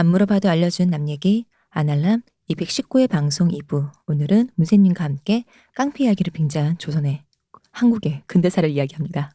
안 물어봐도 알려준 남 얘기 아날람 219회 방송 2부 오늘은 문세님과 함께 깡패 이야기를 빙자한 조선의 한국의 근대사를 이야기합니다.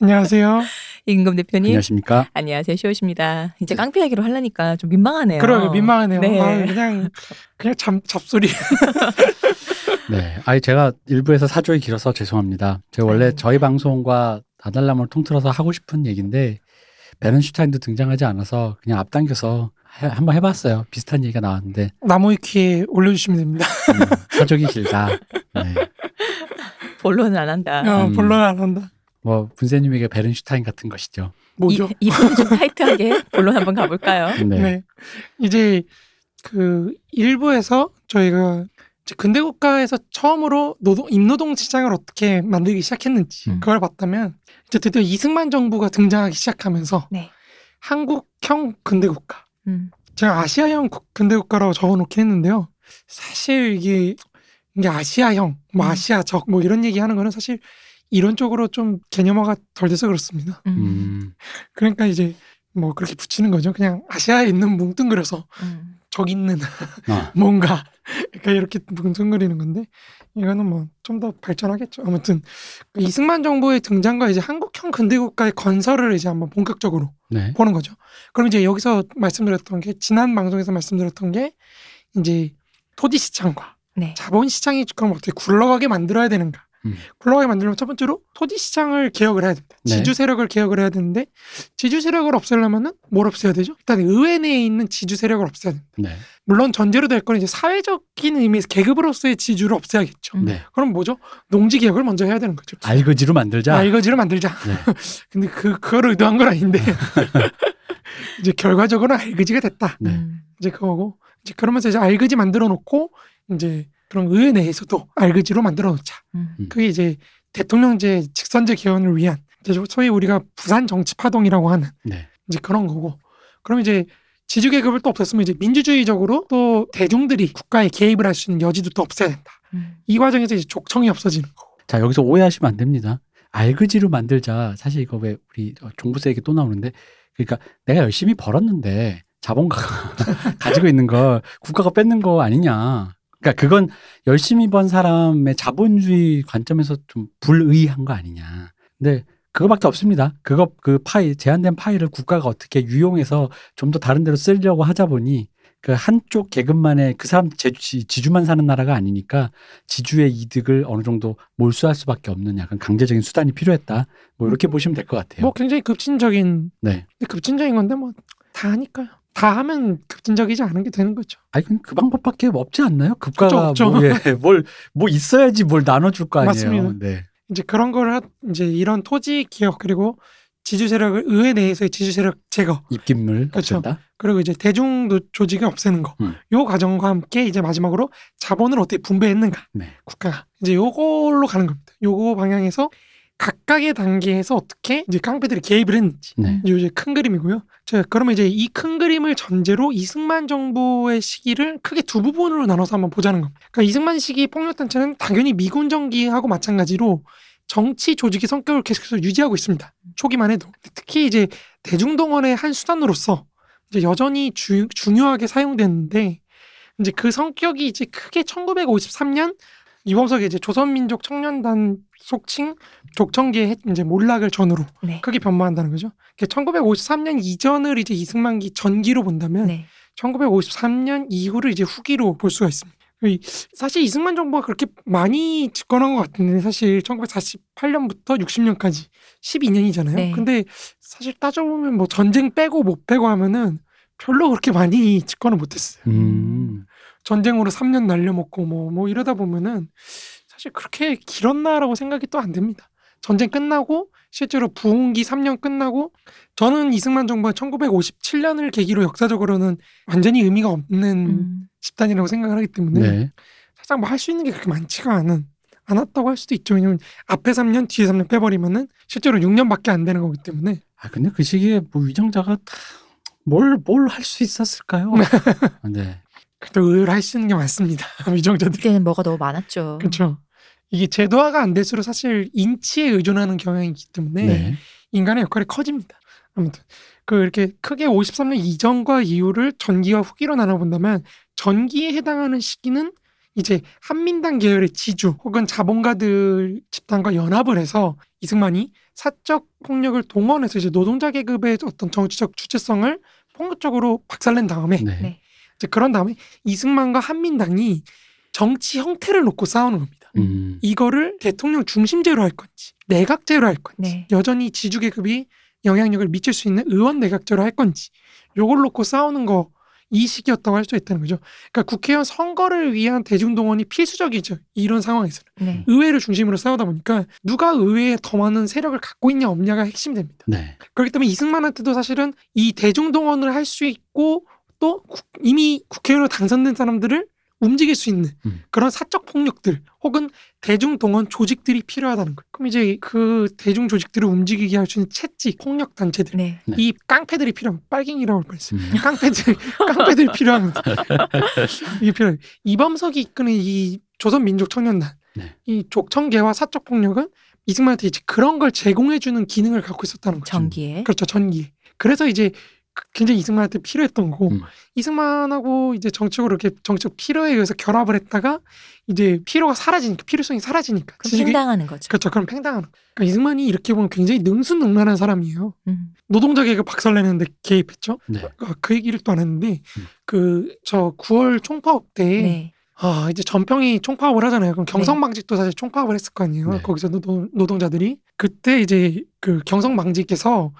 안녕하세요. 임금 대표님, 안녕하십니까? 안녕하세요 시옷입니다. 이제 깡패 이야기로 하려니까 좀 민망하네요. 그러게 민망하네요. 네. 아, 그냥 그냥 잡 잡소리. 네. 아니, 제가 일부에서 사족이 길어서 죄송합니다. 제가 원래 아유. 저희 방송과 아달람을 통틀어서 하고 싶은 얘기인데, 베른슈타인도 등장하지 않아서 그냥 앞당겨서 해- 한번 해봤어요. 비슷한 얘기가 나왔는데, 나무위키에 올려주시면 됩니다. 음, 사족이 길다. 네. 본론은 안 한다. 어, 음. 본론 안 한다. 뭐, 분세님에게 베른슈타인 같은 것이죠. 뭐죠? 이, 이분 좀 타이트하게 본론 한번 가볼까요? 네. 네. 이제 그 일부에서 저희가 근대 국가에서 처음으로 노동 임노동 시장을 어떻게 만들기 시작했는지 음. 그걸 봤다면 이제 드디어 이승만 정부가 등장하기 시작하면서 네. 한국형 근대 국가 음, 제가 아시아형 국- 근대 국가라고 적어놓긴 했는데요. 사실 이게 이게 아시아형, 뭐 음. 아시아적 뭐 이런 얘기하는 거는 사실 이론적으로 좀 개념화가 덜 돼서 그렇습니다. 음, 음, 그러니까 이제 뭐 그렇게 붙이는 거죠. 그냥 아시아에 있는 뭉뚱그려서 음. 적 있는 아, 뭔가 그러니까 이렇게 뭉뚱그리는 건데 이거는 뭐 좀 더 발전하겠죠. 아무튼 그 이승만 정부의 등장과 이제 한국형 근대국가의 건설을 이제 한번 본격적으로 네. 보는 거죠. 그럼 이제 여기서 말씀드렸던 게 지난 방송에서 말씀드렸던 게 이제 토지 시장과 네. 자본 시장이 그럼 어떻게 굴러가게 만들어야 되는가? 음. 굴러가게 만들려면 첫 번째로 토지 시장을 개혁을 해야 됩니다. 네. 지주 세력을 개혁을 해야 되는데 지주 세력을 없애려면은 뭘 없애야 되죠? 일단 의회 내에 있는 지주 세력을 없애야 됩니다. 네. 물론 전제로 될 건 이제 사회적인 의미에서 계급으로서의 지주를 없애야겠죠. 음. 네. 그럼 뭐죠? 농지 개혁을 먼저 해야 되는 거죠. 알거지로 만들자. 알거지를 만들자. 네. 근데 그 그걸 의도한 건 아닌데 이제 결과적으로 알거지가 됐다. 네. 음. 이제 그거고 이제 그러면서 이제 알거지 만들어 놓고 이제 그런 의회 내에서도 알거지로 만들어 놓자. 음. 음. 그게 이제 대통령제 직선제 개헌을 위한 소위 우리가 부산 정치 파동이라고 하는 네. 이제 그런 거고. 그럼 이제 지주 계급을 또 없앴으면 이제 민주주의적으로 또 대중들이 국가에 개입을 할 수 있는 여지도 또 없애야 된다. 음. 이 과정에서 이제 족청이 없어지는 거고. 자, 여기서 오해하시면 안 됩니다. 알그지로 만들자. 사실 이거 왜 우리 종부세 얘기 또 나오는데, 그러니까 내가 열심히 벌었는데 자본가가 가지고 있는 거 국가가 뺏는 거 아니냐. 그러니까 그건 열심히 번 사람의 자본주의 관점에서 좀 불의한 거 아니냐. 근데 그거밖에 없습니다. 그거 그 파이 제한된 파이를 국가가 어떻게 유용해서 좀 더 다른 데로 쓰려고 하자 보니 그 한쪽 계급만의 그 사람 제 지- 지주만 사는 나라가 아니니까 지주의 이득을 어느 정도 몰수할 수밖에 없는 약간 강제적인 수단이 필요했다. 뭐 이렇게 보시면 될 것 같아요. 뭐 굉장히 급진적인 네. 급진적인 건데 뭐 다 하니까요. 다 하면 급진적이지 않은 게 되는 거죠. 아니 그, 그 방법밖에 없지 않나요? 없죠. 뭐, 예, 뭘, 뭐 있어야지 뭘 나눠줄 거 아니에요. 맞습니다. 네. 이제 그런 걸 하- 이제 이런 토지 기업 그리고 지주 세력을 의회 내에서의 지주 세력 제거 입김을 그렇죠. 없앤다. 그리고 이제 대중 노- 조직을 없애는 거. 음. 요 과정과 함께 이제 마지막으로 자본을 어떻게 분배했는가 네. 국가가 이제 요걸로 가는 겁니다. 요거 방향에서 각각의 단계에서 어떻게 이제 깡패들이 개입을 했는지 네. 요 이제 큰 그림이고요. 자, 그러면 이제 이 큰 그림을 전제로 이승만 정부의 시기를 크게 두 부분으로 나눠서 한번 보자는 겁니다. 그러니까 이승만 시기 폭력단체는 당연히 미군 정기하고 마찬가지로 정치 조직의 성격을 계속해서 유지하고 있습니다. 초기만 해도. 특히 이제 대중동원의 한 수단으로서 이제 여전히 주- 중요하게 사용됐는데 이제 그 성격이 이제 크게 1953년 이범석의 이제 조선민족 청년단 속칭 족청계의 이제 몰락을 전후로 네. 크게 변모한다는 거죠. 1953년 이전을 이제 이승만기 전기로 본다면 네. 1953년 이후를 이제 후기로 볼 수가 있습니다. 이- 사실 이승만 정부가 그렇게 많이 집권한 것 같은데 사실 1948년부터 60년까지 12년이잖아요. 네. 근데 사실 따져보면 뭐 전쟁 빼고 못 빼고 하면은 별로 그렇게 많이 집권을 못했어요. 음. 전쟁으로 3년 날려먹고 뭐뭐 이러다 보면은 사실 그렇게 길었나라고 생각이 또 안 됩니다. 전쟁 끝나고 실제로 부흥기 3년 끝나고 저는 이승만 정부가 1957년을 계기로 역사적으로는 완전히 의미가 없는 음. 집단이라고 생각을 하기 때문에 네. 사실 뭐 할 수 있는 게 그렇게 많지가 않은 않았다고 할 수도 있죠. 왜냐면 앞에 3년 뒤에 3년 빼버리면은 실제로 6년밖에 안 되는 거기 때문에 아 근데 그 시기에 뭐 위정자가 뭘 뭘 할 수 있었을까요? 네. 그래도 의외로 할 수 있는 게 많습니다. 위정자들이. 그때는 뭐가 너무 많았죠. 그렇죠. 이게 제도화가 안 될수록 사실 인치에 의존하는 경향이 있기 때문에 네. 인간의 역할이 커집니다. 아무튼 그 이렇게 크게 53년 이전과 이후를 전기와 후기로 나눠본다면 전기에 해당하는 시기는 이제 한민당 계열의 지주 혹은 자본가들 집단과 연합을 해서 이승만이 사적 폭력을 동원해서 이제 노동자 계급의 어떤 정치적 주체성을 폭력적으로 박살낸 다음에 네. 네. 이제 그런 다음에 이승만과 한민당이 정치 형태를 놓고 싸우는 겁니다. 음. 이거를 대통령 중심제로 할 건지 내각제로 할 건지 네. 여전히 지주 계급이 영향력을 미칠 수 있는 의원 내각제로 할 건지 요걸 놓고 싸우는 거 이 시기였다고 할 수 있다는 거죠. 그러니까 국회의원 선거를 위한 대중동원이 필수적이죠. 이런 상황에서는 네. 의회를 중심으로 싸우다 보니까 누가 의회에 더 많은 세력을 갖고 있냐 없냐가 핵심이 됩니다. 네. 그렇기 때문에 이승만한테도 사실은 이 대중동원을 할 수 있고 또 국- 이미 국회의원으로 당선된 사람들을 움직일 수 있는 음. 그런 사적 폭력들 혹은 대중 동원 조직들이 필요하다는 거예요. 그럼 이제 그 대중 조직들을 움직이게 할 수 있는 채찍 폭력 단체들 네. 네. 이 깡패들이 필요한 빨갱이라고 할 뻔했어요. 음. 깡패들 깡패들이 필요한 이게 필요해. 이범석이 이끄는 이 조선 민족 청년단 네. 이 족청계와 사적 폭력은 이승만한테 이제 그런 걸 제공해주는 기능을 갖고 있었다는 거죠. 전기에. 그렇죠 전기. 그래서 이제 그- 굉장히 이승만한테 필요했던 거고 음. 이승만하고 이제 정치적으로 이렇게 정치적 필요에 의해서 결합을 했다가 이제 필요가 사라지니까 필요성이 사라지니까 그럼 지식이- 팽당하는 거죠. 그렇죠 그럼 팽당하는. 그러니까 이승만이 이렇게 보면 굉장히 능수능란한 사람이에요. 음. 노동자 계급 박살내는데 개입했죠. 네. 어, 그 얘기를 또 안 했는데 음. 그저 9월 총파업 때 네. 아, 이제 전평이 총파업을 하잖아요. 그럼 경성방직도 사실 총파업을 했을 거 아니에요. 네. 거기서 노동, 노동자들이 그때 이제 그 경성방직에서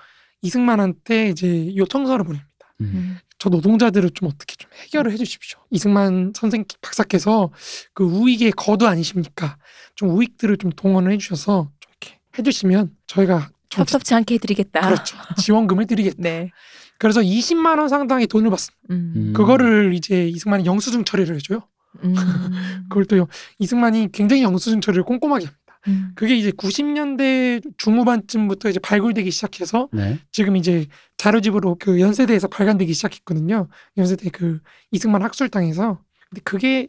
이승만한테 이제 요청서를 보냅니다. 음. 음. 저 노동자들을 좀 어떻게 좀 해결을 해주십시오. 이승만 선생 박사께서 그 우익의 거두 아니십니까? 좀 우익들을 좀 동원을 해주셔서 좀 이렇게 해주시면 저희가 좀 섭섭지 않게 해드리겠다. 그렇죠 지원금을 드리겠다. 네. 그래서 20만 원 상당의 돈을 받습니다. 음. 음. 그거를 이제 이승만이 영수증 처리를 해줘요. 음. 그걸 또 영- 이승만이 굉장히 영수증 처리를 꼼꼼하게 합니다. 음. 그게 이제 90년대 중후반쯤부터 이제 발굴되기 시작해서 네. 지금 이제 자료집으로 그 연세대에서 발간되기 시작했거든요. 연세대 그 이승만 학술당에서. 근데 그게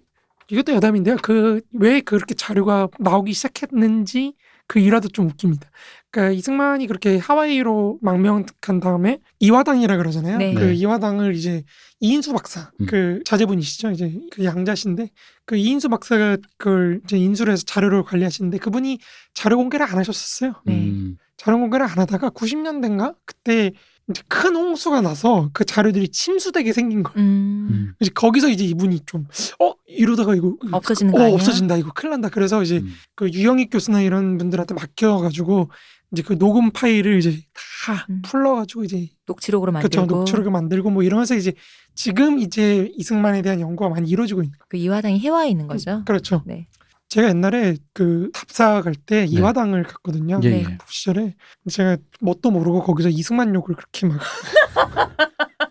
이것도 여담인데요. 그 왜 그렇게 자료가 나오기 시작했는지 그 일화도 좀 웃깁니다. 그러니까 이승만이 그렇게 하와이로 망명한 다음에 이화당이라 그러잖아요. 네. 그 네. 이화당을 이제 이인수 박사, 음. 그 자제분이시죠. 이제 그 양자신데 그 이인수 박사가 그걸 이제 인수를 해서 자료를 관리하시는데 그분이 자료 공개를 안 하셨었어요. 네. 음. 자료 공개를 안 하다가 90년대인가 그때 이제 큰 홍수가 나서 그 자료들이 침수되게 생긴 거예요. 음. 음. 이제 거기서 이제 이분이 좀 어 이러다가 이거 없어지는 거어 아니야? 없어진다 이거 큰일 난다. 그래서 이제 음. 그 유영익 교수나 이런 분들한테 맡겨가지고 이제 그 녹음 파일을 이제 다 음. 풀러가지고 이제 녹취록으로 그렇죠 만들고 녹취록을 만들고 뭐 이러면서 이제 지금 이제 이승만에 대한 연구가 많이 이루어지고 있는 그 이화당이 해와에 있는 거죠. 거죠. 그렇죠. 네. 제가 옛날에 그 답사 갈 때 이화당을 갔거든요. 예, 네. 예. 그 시절에 제가 뭣도 모르고 거기서 이승만 욕을 그렇게 막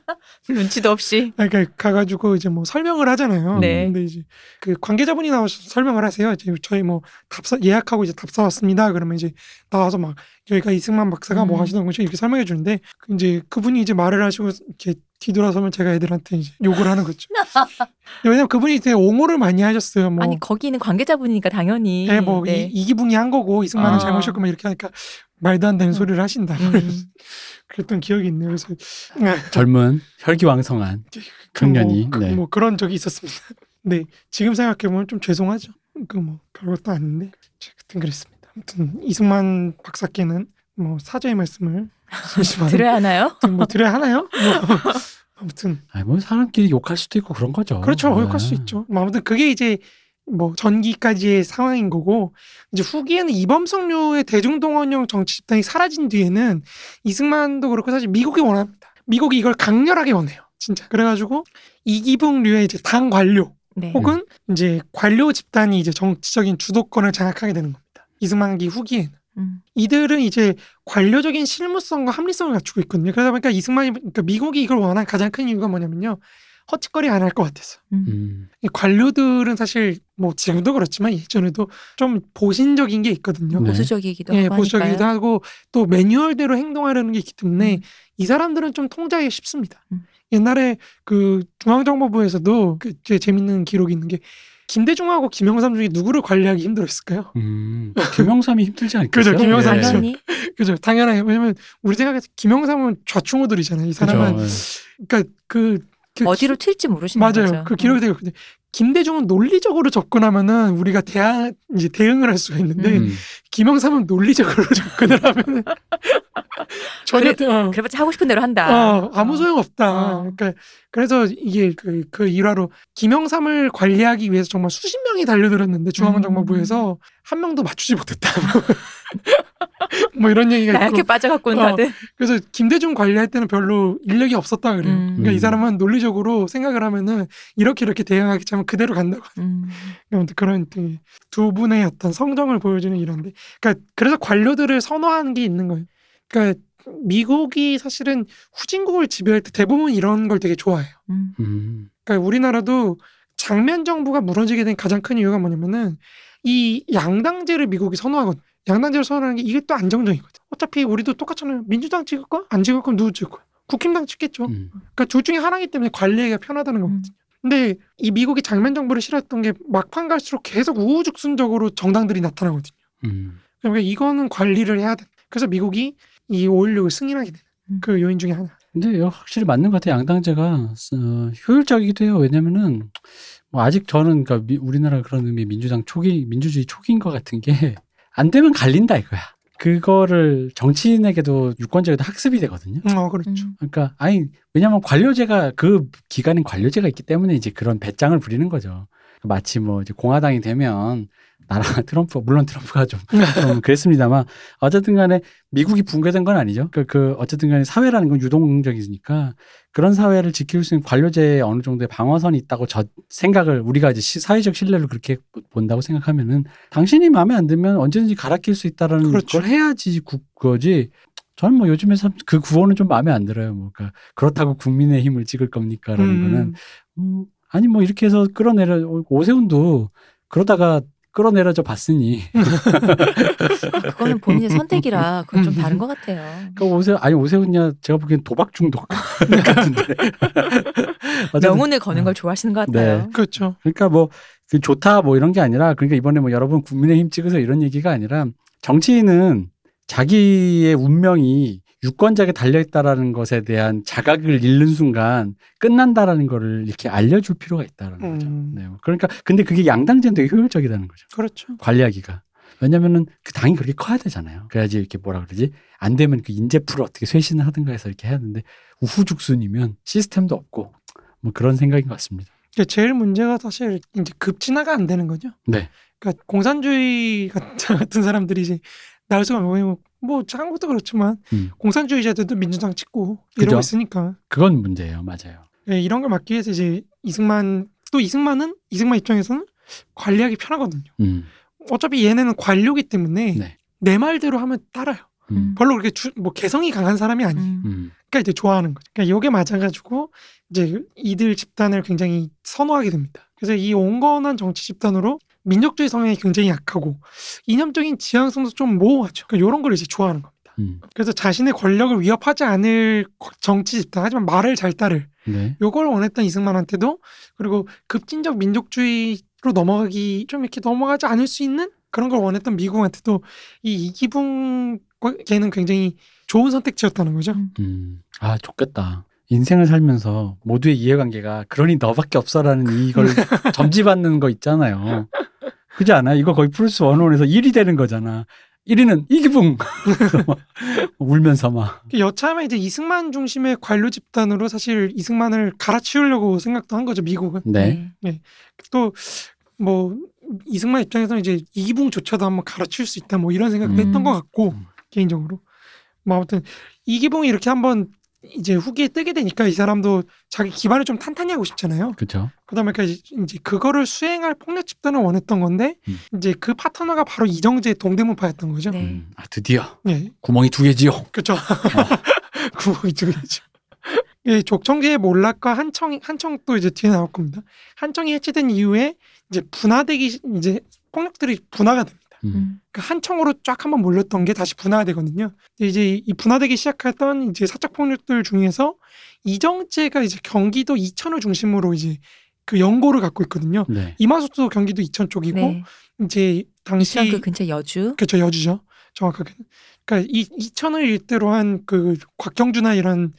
눈치도 없이. 그러니까 가가지고 이제 뭐 설명을 하잖아요. 네. 근데 이제 그 관계자분이 나와서 설명을 하세요. 이제 저희 뭐 답사 예약하고 이제 답사 왔습니다. 그러면 이제 나와서 막 여기가 이승만 박사가 뭐 음. 하시던 거죠 이렇게 설명해 주는데 그 이제 그분이 이제 말을 하시고 이렇게 뒤돌아서면 제가 애들한테 이제 욕을 하는 거죠. 왜냐면 그분이 되게 옹호를 많이 하셨어요. 뭐 아니 거기 있는 관계자분이니까 당연히. 예, 뭐 네. 이, 이기붕이 한 거고 이승만은 아. 잘못이었고 막 이렇게 하니까 말도 안 되는 음. 소리를 하신다. 음. 그랬던 기억이 있네요. 그래서 젊은 혈기왕성한 청년이 뭐, 그- 네. 뭐 그런 적이 있었습니다. 네, 지금 생각해 보면 좀 죄송하죠. 그뭐 별것도 아닌데 그땐 그랬습니다. 아무튼 이승만 박사께는 뭐 사죄의 말씀을 들어야 하나요? 뭐 드려야 하나요? 뭐 아무튼 아니 뭐 사람끼리 욕할 수도 있고 그런 거죠. 그렇죠. 네. 욕할 수 있죠. 뭐 아무튼 그게 이제 뭐 전기까지의 상황인 거고 이제 후기에는 이범석류의 대중동원형 정치 집단이 사라진 뒤에는 이승만도 그렇고 사실 미국이 원합니다. 미국이 이걸 강렬하게 원해요. 진짜. 그래가지고 이기붕류의 이제 당 관료 네. 혹은 이제 관료 집단이 이제 정치적인 주도권을 장악하게 되는 겁니다. 이승만기 후기에는. 음. 이들은 이제 관료적인 실무성과 합리성을 갖추고 있거든요. 그러다 보니까 이승만이 그러니까 미국이 이걸 원한 가장 큰 이유가 뭐냐면요. 헛짓거리 안 할 것 같아서. 음. 음. 이 관료들은 사실 뭐 지금도 그렇지만 예전에도 좀 보신적인 게 있거든요. 네. 보수적이기도 예, 하고 보수적이기도. 하고 또 매뉴얼대로 행동하려는 게 있기 때문에 음. 이 사람들은 좀 통제하기 쉽습니다. 음. 옛날에 그 중앙정보부에서도 그 되게 재밌는 기록이 있는 게 김대중하고 김영삼 중에 누구를 관리하기 힘들었을까요? 음. 김영삼이 힘들지 않겠어요? 그죠, 김영삼 예. 죠. 당연히 그죠? 당연하게 왜냐면 우리 생각에서 김영삼은 좌충우돌이잖아요. 이 사람은 그죠. 그러니까 그, 그 어디로 튈지 모르시는 맞아요. 거죠. 어. 그 기록이 되게 있거든요. 김대중은 논리적으로 접근하면은 우리가 대항 이제 대응을 할 수가 있는데 음. 김영삼은 논리적으로 접근을 하면 전혀 그래- 어, 그래봤자 하고 싶은 대로 한다. 어, 아무 소용 없다. 어. 그러니까 그래서 이게 그, 그 일화로 김영삼을 관리하기 위해서 정말 수십 명이 달려들었는데 중앙정보부에서 음. 한 명도 맞추지 못했다. 뭐 이런 얘기가 있고 나약해 빠져갖고는 어. 다들. 그래서 김대중 관리할 때는 별로 인력이 없었다 그래요. 음. 그러니까 이 음. 사람은 논리적으로 생각을 하면은 이렇게 이렇게 대응하기 하면 그대로 간다고. 음. 아무튼 그런 되게 두 분의 어떤 성정을 보여주는 이런데, 그러니까 그래서 관료들을 선호하는 게 있는 거예요. 그러니까 미국이 사실은 후진국을 지배할 때 대부분 이런 걸 되게 좋아해요. 음. 음. 그러니까 우리나라도 장면 정부가 무너지게 된 가장 큰 이유가 뭐냐면은 이 양당제를 미국이 선호하거든. 양당제를 선호하는 게 이게 또 안정적이거든. 어차피 우리도 똑같잖아요. 민주당 찍을 거? 안 찍을 거면 누구 찍을 거야? 국힘당 찍겠죠. 음. 그러니까 둘 중에 하나이기 때문에 관리하기가 편하다는 거거든요. 근데 이 미국이 장면 정부를 싫어했던 게 막판 갈수록 계속 우후죽순적으로 정당들이 나타나거든요. 음. 그러니까 이거는 관리를 해야 돼. 그래서 미국이 이 5.16을 승인하게 되는 음. 그 요인 중에 하나. 근데 확실히 맞는 것 같아요. 양당제가 어, 효율적이기도 해요. 왜냐면은 뭐 아직 저는 그러니까 미- 우리나라 그런 의미 민주당 초기 민주주의 초기인 것 같은 게 안 되면 갈린다 이거야. 그거를 정치인에게도 유권자에게도 학습이 되거든요. 음, 어, 그렇죠. 음. 그러니까 아니 왜냐면 관료제가 그 기간엔 관료제가 있기 때문에 이제 그런 배짱을 부리는 거죠. 마치 뭐 이제 공화당이 되면 나라 트럼프 물론 트럼프가 좀, 좀 그랬습니다만 어쨌든 간에 미국이 붕괴된 건 아니죠. 그, 그 어쨌든 간에 사회라는 건 유동적이니까 그런 사회를 지킬 수 있는 관료제에 어느 정도의 방어선이 있다고 저 생각을 우리가 이제 시- 사회적 신뢰를 그렇게 본다고 생각하면은 당신이 마음에 안 들면 언제든지 갈아 낄 수 있다라는 그렇죠. 걸 해야지 구, 그거지. 저는 뭐 요즘에 참그 구호는 좀 마음에 안 들어요. 뭐 그러니까 그렇다고 국민의 힘을 찍을 겁니까라는 음. 거는 음, 아니 뭐 이렇게 해서 끌어내려 오세훈도 그러다가 끌어내려져 봤으니 아, 그거는 본인의 선택이라 그건 좀 다른 것 같아요. 그러니까 오세 아니 오세훈이야 제가 보기엔 도박 중독 같은데 명운을 거는 걸 좋아하시는 것 같아요. 네. 그렇죠. 그러니까 뭐그 좋다 뭐 이런 게 아니라 그러니까 이번에 뭐 여러분 국민의힘 찍으세요 이런 얘기가 아니라 정치인은 자기의 운명이 유권자에게 달려있다라는 것에 대한 자각을 잃는 순간 끝난다라는 거를 이렇게 알려줄 필요가 있다라는 거죠. 음. 네. 그러니까 근데 그게 양당제는 되게 효율적이라는 거죠. 그렇죠. 관리하기가. 왜냐면은 그 당이 그렇게 커야 되잖아요. 그래야지 이렇게 뭐라 그러지? 안 되면 그 인재풀을 어떻게 쇄신을 하든가 해서 이렇게 해야 되는데 우후죽순이면 시스템도 없고 뭐 그런 생각인 것 같습니다. 제일 문제가 사실 이제 급진화가 안 되는 거죠. 네. 그러니까 공산주의 같은 사람들이 이제 나올 수가 없는 뭐 한국도 그렇지만 음. 공산주의자들도 민주당 찍고 그죠. 이러고 있으니까 그건 문제예요. 맞아요. 예, 이런 걸 막기 위해서 이제 이승만 또 이승만은 이승만 입장에서는 관리하기 편하거든요. 음. 어차피 얘네는 관료기 때문에 네. 내 말대로 하면 따라요. 음. 별로 그렇게 주, 뭐 개성이 강한 사람이 아니에요. 음. 음. 그러니까 이제 좋아하는 거죠. 그러니까 요게 맞아가지고 이제 이들 집단을 굉장히 선호하게 됩니다. 그래서 이 온건한 정치 집단으로 민족주의 성향이 굉장히 약하고 이념적인 지향성도 좀 모호하죠. 그러니까 이런 걸 이제 좋아하는 겁니다. 음. 그래서 자신의 권력을 위협하지 않을 정치 집단, 하지만 말을 잘 따를 네. 요걸 원했던 이승만한테도 그리고 급진적 민족주의로 넘어가기 좀 이렇게 넘어가지 않을 수 있는 그런 걸 원했던 미국한테도 이 이기붕에는 굉장히 좋은 선택지였다는 거죠. 음. 음. 아, 좋겠다. 인생을 살면서 모두의 이해관계가 그러니 너밖에 없어라는 이걸 점지받는 거 있잖아요. 그지 않아요? 이거 거의 플러스 원원에서 1이 되는 거잖아. 1위는 이기붕! 울면서 막. 여차하면 이제 이승만 중심의 관료 집단으로 사실 이승만을 갈아치우려고 생각도 한 거죠 미국은 네. 또뭐 이승만 입장에서는 이제 이기붕조차도 한번 갈아치울 수 있다 뭐 이런 생각도 음. 했던 것 같고 음. 개인적으로 뭐 아무튼 이기붕이 이렇게 한번 이제 후기에 뜨게 되니까 이 사람도 자기 기반을 좀 탄탄히 하고 싶잖아요. 그렇죠. 그러다 보니까 이제 그거를 수행할 폭력 집단을 원했던 건데 음. 이제 그 파트너가 바로 이정재 동대문파였던 거죠. 네. 음, 아 드디어 네, 구멍이 두 개지요. 그렇죠. 구멍이 두 개죠. 예, 족청지의 몰락과 한청 한청 또 이제 뒤에 나올 겁니다. 한청이 해체된 이후에 이제 분화되기 이제 폭력들이 분화가 됩니다. 음. 음. 그 한청으로 쫙 한번 몰렸던 게 다시 분화가 되거든요. 근데 이제 이 분화되기 시작했던 이제 사적 폭력들 중에서 이정재가 이제 경기도 이천을 중심으로 이제 그 연고를 갖고 있거든요. 네. 이마수도 경기도 이천 쪽이고 네. 이제 당시 이천 그 근처 여주. 그렇죠 여주죠 정확하게. 그러니까 이 이천을 일대로 한 그 곽경주나 이런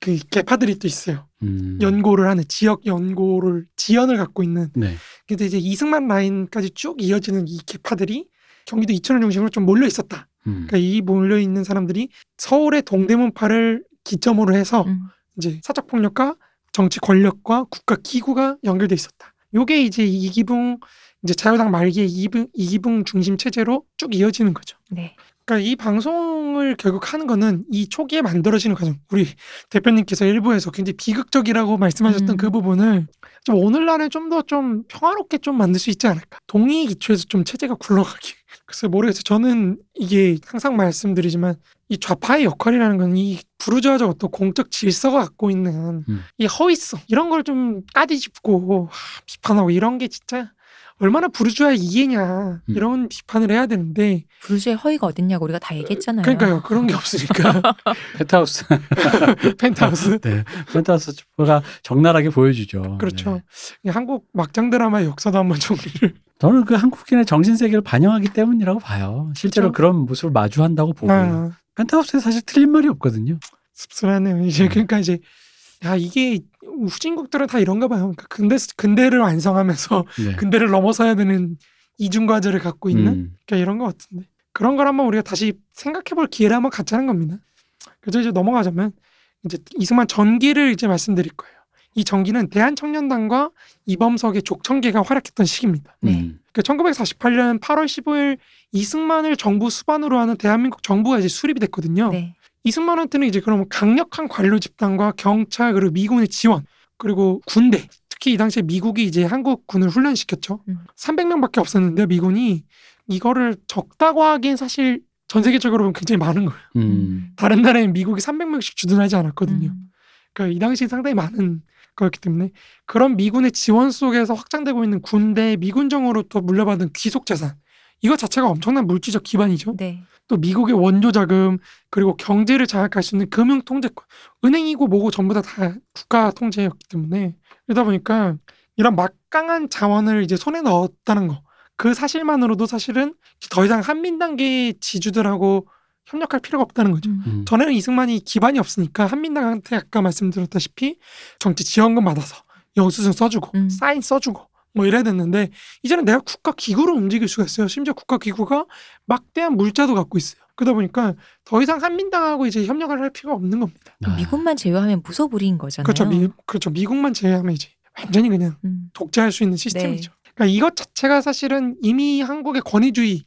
그 개파들이 또 있어요. 음. 연고를 하는 지역 연고를 지연을 갖고 있는. 네. 근데 이제 이승만 라인까지 쭉 이어지는 이 개파들이 경기도 이천을 중심으로 좀 몰려 있었다. 음. 그러니까 이 몰려 있는 사람들이 서울의 동대문파를 기점으로 해서 음. 이제 사적 폭력과 정치 권력과 국가 기구가 연결돼 있었다. 요게 이제 이기붕 이제 자유당 말기의 이기붕, 이기붕 중심 체제로 쭉 이어지는 거죠. 네. 그러니까 이 방송을 결국 하는 거는 이 초기에 만들어지는 과정. 우리 대표님께서 일부에서 굉장히 비극적이라고 말씀하셨던 음. 그 부분을 좀 오늘날에 좀 더좀 평화롭게 좀 만들 수 있지 않을까. 동의의 기초에서 좀 체제가 굴러가기. 글쎄 모르겠어요. 저는 이게 항상 말씀드리지만 이 좌파의 역할이라는 건 이 부르주아적 어떤 공적 질서가 갖고 있는 음. 이 허위성 이런 걸 좀 까디짚고 하, 비판하고 이런 게 진짜 얼마나 부르주아의 이해냐 음. 이런 비판을 해야 되는데 부르주의 허위가 어딨냐고 우리가 다 얘기했잖아요. 그러니까요 그런 게 없으니까 펜트하우스. 펜트하우스 네. 펜트하우스가 적나라하게 보여주죠. 그렇죠 네. 이 한국 막장 드라마의 역사도 한번 정리를 저는 그 한국인의 정신 세계를 반영하기 때문이라고 봐요. 실제로 그렇죠. 그런 모습을 마주한다고 보고. 아, 펜트하우스에 사실 틀린 말이 없거든요. 씁쓸하네요 이제 음. 그러니까 이제 야 이게 후진국들은 다 이런가 봐요 그러니까 근대 근대를 완성하면서 네. 근대를 넘어서야 되는 이중 과제를 갖고 있는 음. 그러니까 이런 것 같은데 그런 걸 한번 우리가 다시 생각해볼 기회를 한번 갖자는 겁니다. 그래서 이제 넘어가자면 이제 이승만 전기를 이제 말씀드릴 거예요. 이 전기는 대한청년단과 이범석의 족청계가 활약했던 시기입니다. 네. 음. 그러니까 1948년 8월 15일 이승만을 정부 수반으로 하는 대한민국 정부가 이제 수립이 됐거든요. 네. 이승만한테는 이제 그러면 강력한 관료 집단과 경찰 그리고 미군의 지원 그리고 군대 특히 이 당시에 미국이 이제 한국 군을 훈련시켰죠. 음. 300명밖에 없었는데 미군이 이거를 적다고 하기엔 사실 전 세계적으로 보면 굉장히 많은 거예요. 음. 다른 나라엔 미국이 300명씩 주둔하지 않았거든요. 음. 그러니까 이 당시 상당히 많은 거였기 때문에 그런 미군의 지원 속에서 확장되고 있는 군대 미군정으로부터 물려받은 귀속 재산 이거 자체가 엄청난 물질적 기반이죠. 네. 또 미국의 원조 자금 그리고 경제를 장악할 수 있는 금융 통제권 은행이고 뭐고 전부 다, 다 국가 통제였기 때문에 그러다 보니까 이런 막강한 자원을 이제 손에 넣었다는 거 그 사실만으로도 사실은 더 이상 한민당계 지주들하고 협력할 필요가 없다는 거죠. 음. 음. 전에는 이승만이 기반이 없으니까 한민당한테 아까 말씀드렸다시피 정치 지원금 받아서 영수증 써주고 음. 사인 써주고 뭐 이래야 됐는데 이제는 내가 국가 기구로 움직일 수가 있어요. 심지어 국가 기구가 막대한 물자도 갖고 있어요. 그러다 보니까 더 이상 한민당하고 이제 협력을 할 필요가 없는 겁니다. 아. 미국만 제외하면 무소불위인 거잖아요. 그렇죠. 미, 그렇죠. 미국만 제외하면 이제 완전히 그냥 음. 독재할 수 있는 시스템이죠. 그러니까 이것 자체가 사실은 이미 한국의 권위주의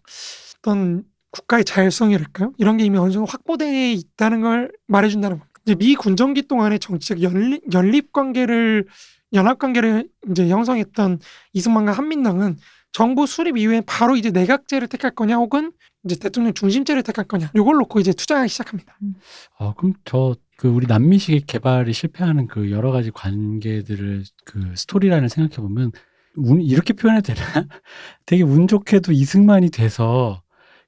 어떤 국가의 자율성이랄까요? 이런 게 이미 어느 정도 확보되어 있다는 걸 말해준다는 겁니다. 이제 미 군정기 동안의 정치적 연립, 연립 관계를 연합 관계를 이제 형성했던 이승만과 한민당은 정부 수립 이후에 바로 이제 내각제를 택할 거냐 혹은 이제 대통령 중심제를 택할 거냐 이걸 놓고 이제 투쟁하기 시작합니다. 어, 그럼 저 그 우리 남미식의 개발이 실패하는 그 여러 가지 관계들을 그 스토리라인을 생각해 보면 운 이렇게 표현해도 되나? 되게 운 좋게도 이승만이 돼서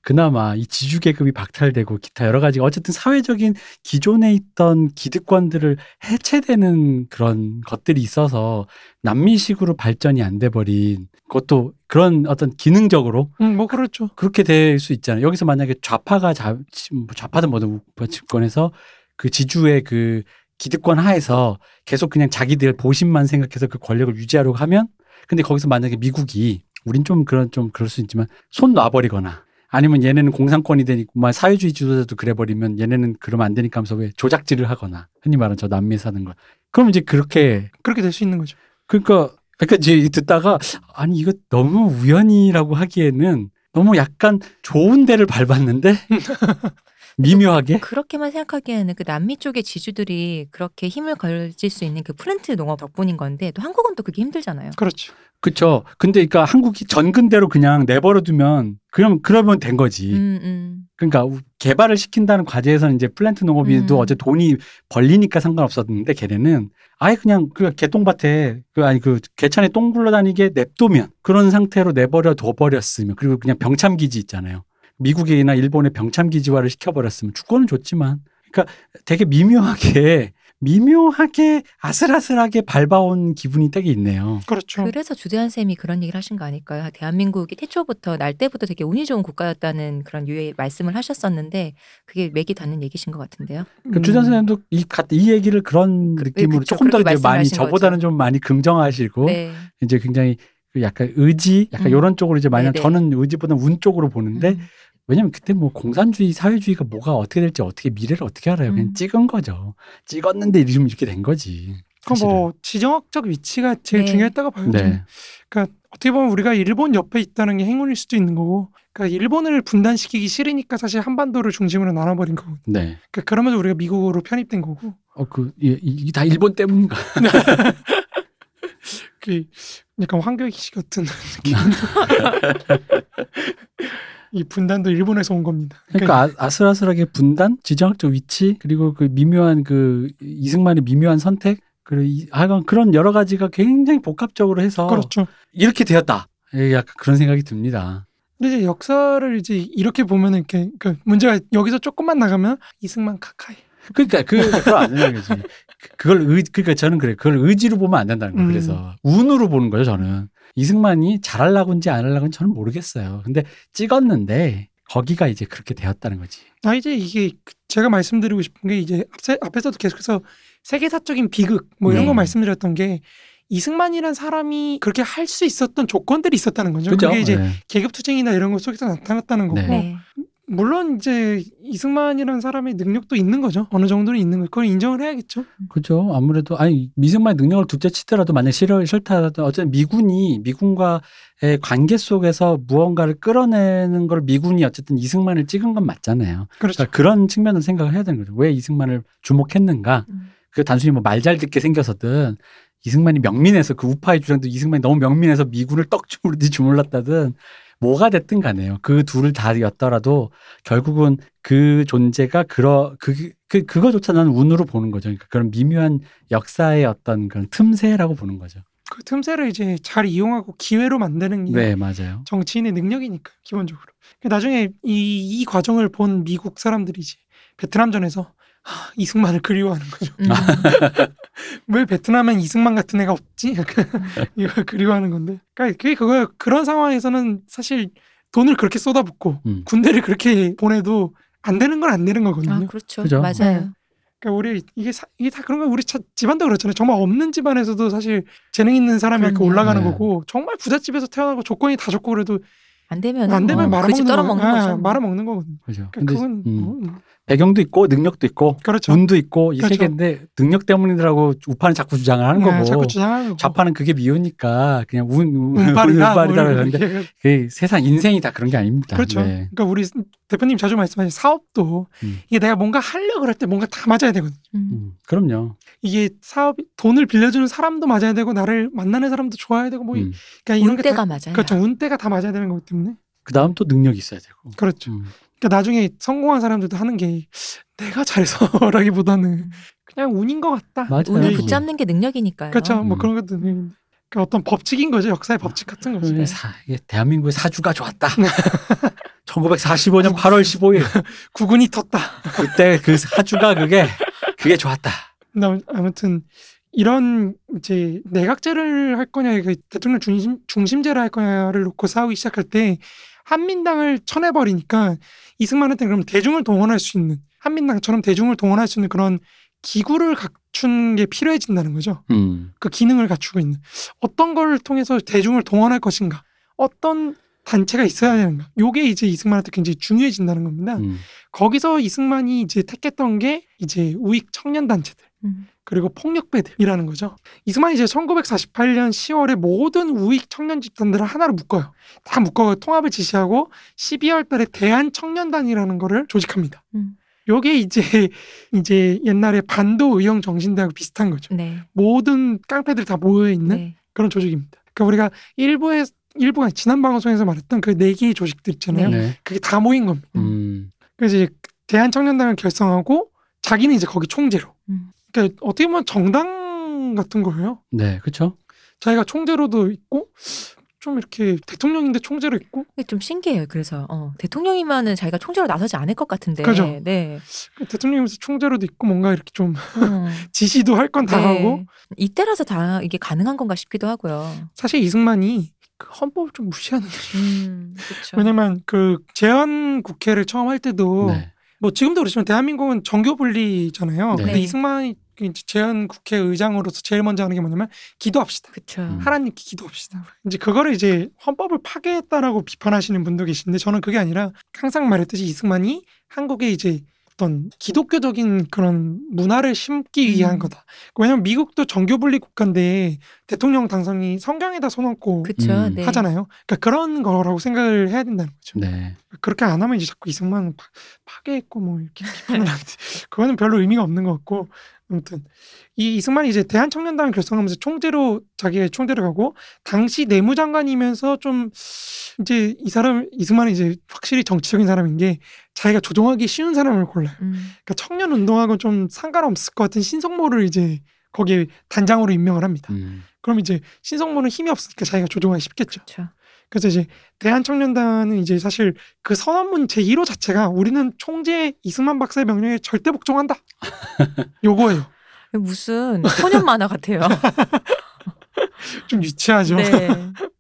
그나마 이 지주 계급이 박탈되고 기타 여러 가지 어쨌든 사회적인 기존에 있던 기득권들을 해체되는 그런 것들이 있어서 남미식으로 발전이 안 돼 버린 그것도 그런 어떤 기능적으로 음, 뭐 그렇죠. 그렇게 될 수 있잖아요. 여기서 만약에 좌파가 자, 뭐 좌파든 뭐든 집권해서 그 지주의 그 기득권 하에서 계속 그냥 자기들 보신만 생각해서 그 권력을 유지하려고 하면 근데 거기서 만약에 미국이 우린 좀 그런 좀 그럴 수 있지만 손 놔버리거나 아니면 얘네는 공산권이 되니까 막 사회주의 지도자도 그래버리면 얘네는 그러면 안 되니까 하면서 왜 조작질을 하거나 흔히 말하는 저 남미에 사는 거 그럼 이제 그렇게 그렇게 될 수 있는 거죠. 그러니까 그러니까 이제 듣다가 아니 이거 너무 우연이라고 하기에는 너무 약간 좋은 데를 밟았는데 미묘하게 그렇게만 생각하기에는 그 남미 쪽의 지주들이 그렇게 힘을 가질 수 있는 그 플랜트 농업 덕분인 건데 또 한국은 또 그게 힘들잖아요. 그렇죠. 그쵸. 근데 그러니까 한국이 전근대로 그냥 내버려 두면 그럼 그러면 된 거지. 음, 음. 그러니까 우- 개발을 시킨다는 과제에서는 이제 플랜트 농업이도 음. 어째 돈이 벌리니까 상관없었는데 걔네는 아예 그냥 그 개똥밭에 그 아니 그 개찬에 똥 굴러다니게 냅두면 그런 상태로 내버려 둬버렸으면 그리고 그냥 병참 기지 있잖아요. 미국이나 일본의 병참 기지화를 시켜버렸으면 주권은 좋지만 그러니까 되게 미묘하게 미묘하게 아슬아슬하게 밟아온 기분이 되게 있네요. 그렇죠. 그래서 주대한 쌤이 그런 얘기를 하신 거 아닐까요? 대한민국이 태초부터 날 때부터 되게 운이 좋은 국가였다는 그런 유의 말씀을 하셨었는데 그게 맥이 닿는 얘기신 것 같은데요. 그 음, 주전 선생님도 이, 같- 이 얘기를 그런 그- 느낌으로 그쵸. 조금 더 이제 많이 저보다는 거죠. 좀 많이 긍정하시고 네. 이제 굉장히 그 약간 의지 약간 음. 이런 쪽으로 이제 많이 네네. 저는 의지보다 운 쪽으로 보는데 음. 왜냐면 그때 뭐 공산주의 사회주의가 뭐가 어떻게 될지 어떻게 미래를 어떻게 알아요 그냥 음. 찍은 거죠 찍었는데 이러면 이렇게 된 거지 그 사실은. 뭐 지정학적 위치가 제일 네. 중요했다고 봐요. 네. 그러니까 어떻게 보면 우리가 일본 옆에 있다는 게 행운일 수도 있는 거고, 그러니까 일본을 분단시키기 싫으니까 사실 한반도를 중심으로 나눠버린 거고, 네. 그러니까 그러면서 우리가 미국으로 편입된 거고, 어그 이게 다 일본 때문인가 그 약간 황교익 씨 같은 느낌. 이 분단도 일본에서 온 겁니다. 그러니까 아, 아슬아슬하게 분단 지정학적 위치 그리고 그 미묘한 그 이승만의 미묘한 선택 그리고 이- 하여간 그런 여러 가지가 굉장히 복합적으로 해서 그렇죠. 이렇게 되었다 예, 약간 그런 생각이 듭니다. 근데 이제 역사를 이제 이렇게 보면은 이렇게 그 문제가 여기서 조금만 나가면 이승만 카카이. 그러니까 그 그걸 안 된다는 거지. 그- 그걸 의 그러니까 저는 그래. 그걸 의지로 보면 안 된다는 거예요. 음. 그래서 운으로 보는 거죠, 저는. 이승만이 잘하려고 인지 안 하려고 인지 저는 모르겠어요. 근데 찍었는데 거기가 이제 그렇게 되었다는 거지. 아 이제 이게 그 제가 말씀드리고 싶은 게 이제 앞세, 앞에서도 계속해서 세계사적인 비극 뭐 이런 네. 거 말씀드렸던 게 이승만이란 사람이 그렇게 할 수 있었던 조건들이 있었다는 거죠. 그죠? 그게 이제 네. 계급투쟁이나 이런 것 속에서 나타났다는 거고 네. 네. 물론 이제 이승만이라는 사람의 능력도 있는 거죠. 어느 정도는 있는 거. 그걸 인정을 해야겠죠. 그죠. 아무래도 아니 미승만의 능력을 둘째 치더라도 만약 싫어 싫다 하더라도 어쨌든 미군이 미군과의 관계 속에서 무언가를 끌어내는 걸 미군이 어쨌든 이승만을 찍은 건 맞잖아요. 그렇죠. 그러니까 그런 측면을 생각을 해야 되는 거죠. 왜 이승만을 주목했는가? 음. 그 단순히 뭐 말 잘 듣게 생겨서든 이승만이 명민해서 그 우파의 주장도 이승만이 너무 명민해서 미군을 떡주무르듯이 주물렀다든 뭐가 됐든 간에요. 그 둘을 다였더라도 결국은 그 존재가 그러 그, 그 그거조차 나는 운으로 보는 거죠. 그러니까 그런 미묘한 역사의 어떤 그런 틈새라고 보는 거죠. 그 틈새를 이제 잘 이용하고 기회로 만드는 게 네, 맞아요. 정치인의 능력이니까 기본적으로. 그 나중에 이, 이 과정을 본 미국 사람들이지 베트남전에서 하, 이승만을 그리워하는 거죠. 음. 왜 베트남엔 이승만 같은 애가 없지? 약간 이걸 그리워하는 건데. 그러니까 그게 그거예요. 그런 상황에서는 사실 돈을 그렇게 쏟아붓고 음. 군대를 그렇게 보내도 안 되는 건 안 되는 거거든요. 아, 그렇죠. 그죠? 맞아요. 그러니까 우리 이게 사- 이게 다 그런 거 우리 차- 집안도 그렇잖아요. 정말 없는 집안에서도 사실 재능 있는 사람이 이렇게 그럼요. 올라가는 네. 거고 정말 부잣집에서 태어나고 조건이 다 좋고 그래도 안 되면 안 되면 뭐 말아먹는 거, 거죠. 아, 말아먹는 거거든요. 그죠. 그러니까 근데 그건 음, 뭐, 음. 배경도 있고 능력도 있고 그렇죠. 운도 있고 이 그렇죠. 세계인데 능력 때문이라고 우파는 자꾸 주장을 하는 네, 거고 자꾸 주장하는. 좌파는 그게 미우니까 그냥 운, 운 운빨이다. 뭐 운빨이다 이렇게 그러는데. 그 세상 인생이 다 그런 게 아닙니다. 그렇죠. 네. 그러니까 우리 대표님 자주 말씀하신 사업도 음. 이게 내가 뭔가 하려 그럴 때 뭔가 다 맞아야 되거든요. 음. 음, 그럼요. 이게 사업 돈을 빌려주는 사람도 맞아야 되고 나를 만나는 사람도 좋아야 되고 뭐 이- 음. 그러니까 이런 게 운때가 다, 맞아요. 그렇죠. 운때가 다 맞아야 되는 거기 때문에 그 다음 또 능력이 있어야 되고. 그렇죠. 음. 그러니까 나중에 성공한 사람들도 하는 게 내가 잘해서라기보다는 그냥 운인 것 같다. 맞아요. 운을 네. 붙잡는 게 능력이니까요. 그렇죠. 뭐 음. 그런 것도 능력인데. 그러니까 어떤 법칙인 거죠. 역사의 법칙 같은 거죠. 그래, 사, 이게 대한민국의 사주가 좋았다. 1945년 8월 15일 구군이 텄다. 그때 그 사주가 그게 그게 좋았다. 아무튼 이런 이제 내각제를 할 거냐, 그 대통령 중심 중심제를 할 거냐를 놓고 싸우기 시작할 때 한민당을 쳐내버리니까 이승만한테 그럼 대중을 동원할 수 있는 한민당처럼 대중을 동원할 수 있는 그런 기구를 갖춘 게 필요해진다는 거죠. 음. 그 기능을 갖추고 있는 어떤 걸 통해서 대중을 동원할 것인가, 어떤 단체가 있어야 되는가. 요게 이제 이승만한테 굉장히 중요해진다는 겁니다. 음. 거기서 이승만이 이제 택했던 게 이제 우익 청년 단체들. 음. 그리고 폭력배들이라는 거죠. 이승만이 이제 1948년 10월에 모든 우익 청년 집단들을 하나로 묶어요. 다 묶어 통합을 지시하고 12월 달에 대한 청년단이라는 거를 조직합니다. 음. 요게 이제 이제 옛날에 반도 의형 정신대하고 비슷한 거죠. 네. 모든 깡패들이 다 모여 있는 네. 그런 조직입니다. 그러니까 우리가 일부에 일부가 지난 방송에서 말했던 그 네 개의 조직들 있잖아요. 네. 네. 그게 다 모인 겁니다. 음. 그래서 이제 대한청년단을 결성하고 자기는 이제 거기 총재로. 음. 그러니까 어떻게 보면 정당 같은 거예요. 네, 그렇죠. 자기가 총재로도 있고 좀 이렇게 대통령인데 총재로 있고 이게 좀 신기해요. 그래서 어, 대통령이면은 자기가 총재로 나서지 않을 것 같은데. 그죠. 네. 대통령이면서 총재로도 있고 뭔가 이렇게 좀 음. 지시도 할 건 다 네. 하고 이때라서 다 이게 가능한 건가 싶기도 하고요. 사실 이승만이 그 헌법을 좀 무시하는 거죠. 음, 그렇죠. 왜냐면 그 재헌 국회를 처음 할 때도 네. 뭐 지금도 그렇지만 대한민국은 정교 분리잖아요. 네. 근데 이승만이 이제 재헌 국회 의장으로서 제일 먼저 하는 게 뭐냐면 기도합시다. 그렇죠. 음. 하나님께 기도합시다. 이제 그거를 이제 헌법을 파괴했다라고 비판하시는 분도 계신데 저는 그게 아니라 항상 말했듯이 이승만이 한국에 이제 어떤 기독교적인 그런 문화를 심기 위한 음. 거다. 왜냐면 미국도 정교 분리 국가인데 대통령 당선이 성경에다 손 얹고 그렇죠. 음. 네. 하잖아요. 그러니까 그런 거라고 생각을 해야 된다는 거죠. 네. 그렇게 안 하면 이제 자꾸 이승만 파, 파괴했고 뭐 이렇게 비판을 하는데 그거는 별로 의미가 없는 것 같고 아무튼 이 이승만이 이제 대한청년단을 결성하면서 총재로 자기가 총재로 가고 당시 내무장관이면서 좀 이제 이 사람 이승만이 이제 확실히 정치적인 사람인 게 자기가 조종하기 쉬운 사람을 골라요. 음, 그러니까 청년 운동하고 좀 상관없을 것 같은 신성모를 이제 거기에 단장으로 임명을 합니다. 음. 그럼 이제 신성모는 힘이 없으니까 자기가 조종하기 쉽겠죠. 그렇죠. 그래서 이제 대한청년단은 이제 사실 그 선언문 제 1호 자체가 우리는 총재 이승만 박사의 명령에 절대 복종한다. 요거예요. 무슨 소년 만화 같아요. 좀 유치하죠. 네.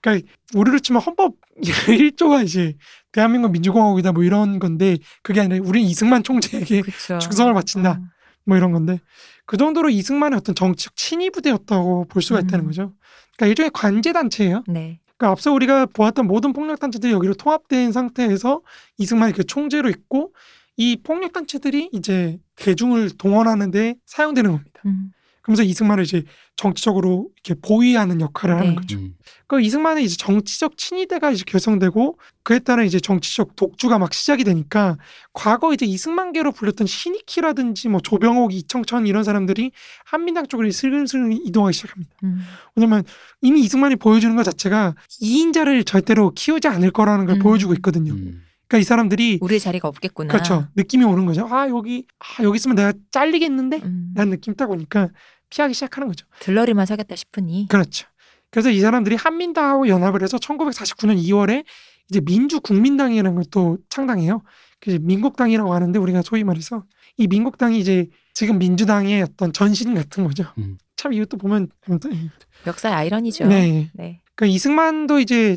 그러니까 우리로 치면 헌법 1조가 이제 대한민국 민주공화국이다 뭐 이런 건데 그게 아니라 우리는 이승만 총재에게 그렇죠. 충성을 바친다. 어. 뭐 이런 건데 그 정도로 이승만의 어떤 정치적 친위 부대였다고 볼 수가 있다는 음. 거죠. 그러니까 일종의 관제 단체예요. 네. 그러니까 앞서 우리가 보았던 모든 폭력 단체들이 여기로 통합된 상태에서 이승만이 그 총재로 있고 이 폭력 단체들이 이제 대중을 동원하는데 사용되는 겁니다. 음, 그러면서 이승만을 이제 정치적으로 이렇게 보위하는 역할을 하는 네. 거죠. 음. 그 이승만의 이제 정치적 친위대가 이제 결성되고 그에 따라 이제 정치적 독주가 막 시작이 되니까 과거 이제 이승만계로 불렸던 신익희라든지 뭐 조병옥, 이청천 이런 사람들이 한민당 쪽으로 슬슬슬 이동하기 시작합니다. 음. 왜냐면 이미 이승만이 보여주는 것 자체가 이인자를 절대로 키우지 않을 거라는 걸 음. 보여주고 있거든요. 음. 그러니까 이 사람들이 우리의 자리가 없겠구나. 그렇죠. 느낌이 오는 거죠. 아 여기 아 여기 있으면 내가 잘리겠는데? 음, 라는 느낌 딱 오니까 피하기 시작하는 거죠. 들러리만 사겠다 싶으니. 그렇죠. 그래서 이 사람들이 한민당하고 연합을 해서 1949년 2월에 이제 민주국민당이라는 걸 또 창당해요. 그 민국당이라고 하는데 우리가 소위 말해서 이 민국당이 이제 지금 민주당의 어떤 전신 같은 거죠. 음. 참 이것도 보면 아무튼 역사의 아이러니죠. 네. 네. 그러니까 이승만도 이제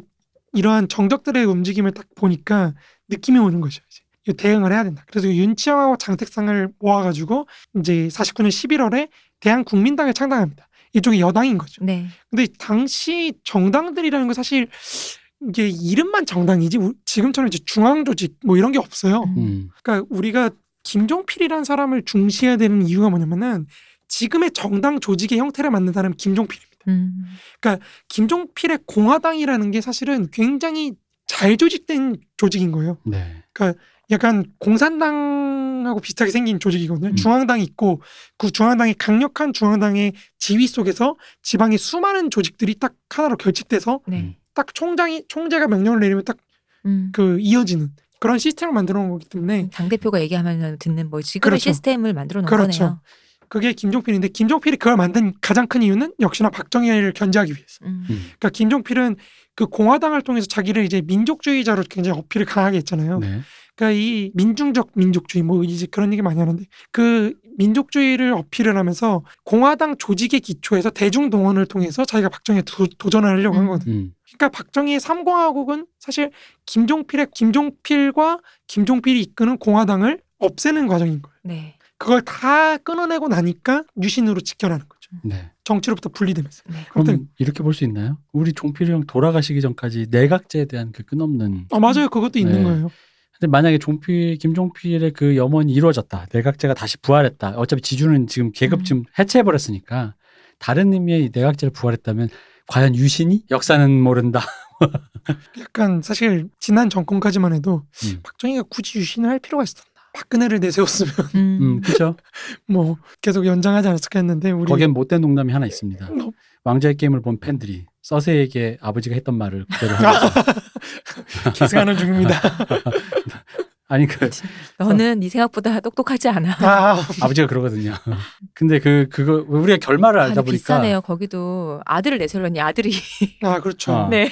이러한 정적들의 움직임을 딱 보니까 느낌이 오는 거죠. 이제 대응을 해야 된다. 그래서 윤치영하고 장택상을 모아가지고 이제 49년 11월에 대한국민당을 창당합니다. 이쪽이 여당인 거죠. 네. 근데 당시 정당들이라는 건 사실 이게 이름만 정당이지 우- 지금처럼 이제 중앙 조직 뭐 이런 게 없어요. 음. 음. 그러니까 우리가 김종필이라는 사람을 중시해야 되는 이유가 뭐냐면은 지금의 정당 조직의 형태를 만든 사람은 김종필입니다. 음. 김종필의 공화당이라는 게 사실은 굉장히 잘 조직된 조직인 거예요. 네. 약간 공산당하고 비슷하게 생긴 조직이거든요. 음. 중앙당이 있고 그 중앙당의 강력한 중앙당의 지휘 속에서 지방의 수많은 조직들이 딱 하나로 결집돼서 네. 딱 총장이 총재가 명령을 내리면 딱그 음. 이어지는 그런 시스템을 만들어 놓은 거기 때문에 당 대표가 얘기하면 듣는 뭐 지금의 그렇죠. 시스템을 만들어 놓은 그렇죠. 거네요. 그게 김종필인데 김종필이 그걸 만든 가장 큰 이유는 역시나 박정희를 견제하기 위해서. 음. 음. 그러니까 김종필은 그 공화당을 통해서 자기를 이제 민족주의자로 굉장히 어필을 강하게 했잖아요. 네. 그러니까 이 민중적 민족주의 뭐 이제 그런 얘기 많이 하는데 그 민족주의를 어필을 하면서 공화당 조직의 기초에서 대중 동원을 통해서 자기가 박정희에 도, 도전을 하려고 한 음. 거거든요. 음. 그러니까 박정희의 삼공화국은 사실 김종필의 김종필과 김종필이 이끄는 공화당을 없애는 과정인 거예요. 네. 그걸 다 끊어내고 나니까 유신으로 지켜나는 거죠. 네. 정치로부터 분리되면서. 네. 그럼 아무튼- 이렇게 볼 수 있나요? 우리 종필이 형 돌아가시기 전까지 내각제에 대한 그 끝없는 아 맞아요, 그것도 있는 네. 거예요. 근데 만약에 종필 김종필의 그 염원이 이루어졌다. 내각제가 다시 부활했다. 어차피 지주는 지금 계급 음. 지금 해체해 버렸으니까 다른 의미의 이 내각제를 부활했다면 과연 유신이 역사는 모른다. 약간 사실 지난 정권까지만 해도 음. 박정희가 굳이 유신을 할 필요가 있었나? 박근혜를 내세웠으면 음. 음, 그렇죠. 뭐 계속 연장하지 않았을까 했는데 우리 거기엔 못된 농담이 하나 있습니다. 뭐, 왕좌의 게임을 본 팬들이 서세에게 아버지가 했던 말을 그대로 아, 하고 계승하는 중입니다. 아니 그 너는 네 생각보다 똑똑하지 않아. 아, 아버지가 그러거든요. 근데 그 그거 우리가 결말을 아, 알다 보니까 비싸네요. 거기도 아들을 내세우려니 아들이. 아 그렇죠. 아. 네.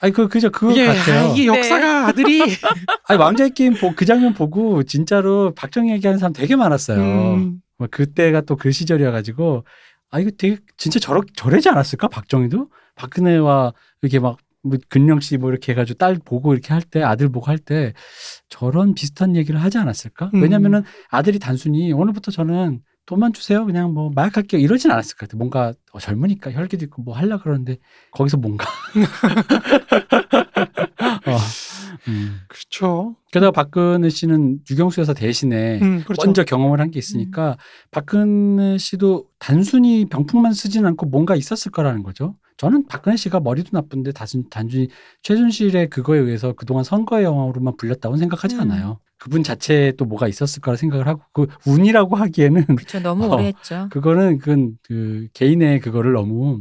아니 그 그저 그거 이게, 같아요. 아, 이게 역사가 아들이 아니 왕좌의 게임 보, 그 장면 보고 진짜로 박정희 얘기하는 사람 되게 많았어요. 음, 뭐 그때가 또 그 시절이어가지고 아 이거 되게 진짜 저러 저러지 않았을까 박정희도 박근혜와 이렇게 막 뭐 근영 씨 뭐 이렇게 해가지고 딸 보고 이렇게 할 때 아들 보고 할 때 저런 비슷한 얘기를 하지 않았을까? 음. 왜냐면은 아들이 단순히 오늘부터 저는 돈만 주세요 그냥 뭐 마약 할게요 이러진 않았을 것 같아. 뭔가 어, 젊으니까 혈기도 있고 뭐 하려 그러는데 거기서 뭔가 어, 음. 그렇죠. 게다가 박근혜 씨는 유경수 여사 대신에 음, 그렇죠. 먼저 경험을 한 게 있으니까 박근혜 씨도 단순히 병풍만 쓰진 않고 뭔가 있었을 거라는 거죠. 저는 박근혜 씨가 머리도 나쁜데 단순, 단순히 최순실의 그거에 의해서 그동안 선거의 영화로만 불렸다고 생각하지 음. 않아요. 그분 자체에 또 뭐가 있었을 거라 생각을 하고 그 운이라고 하기에는 그렇죠. 너무 어. 오래 했죠. 그거는 그건 그 개인의 그거를 너무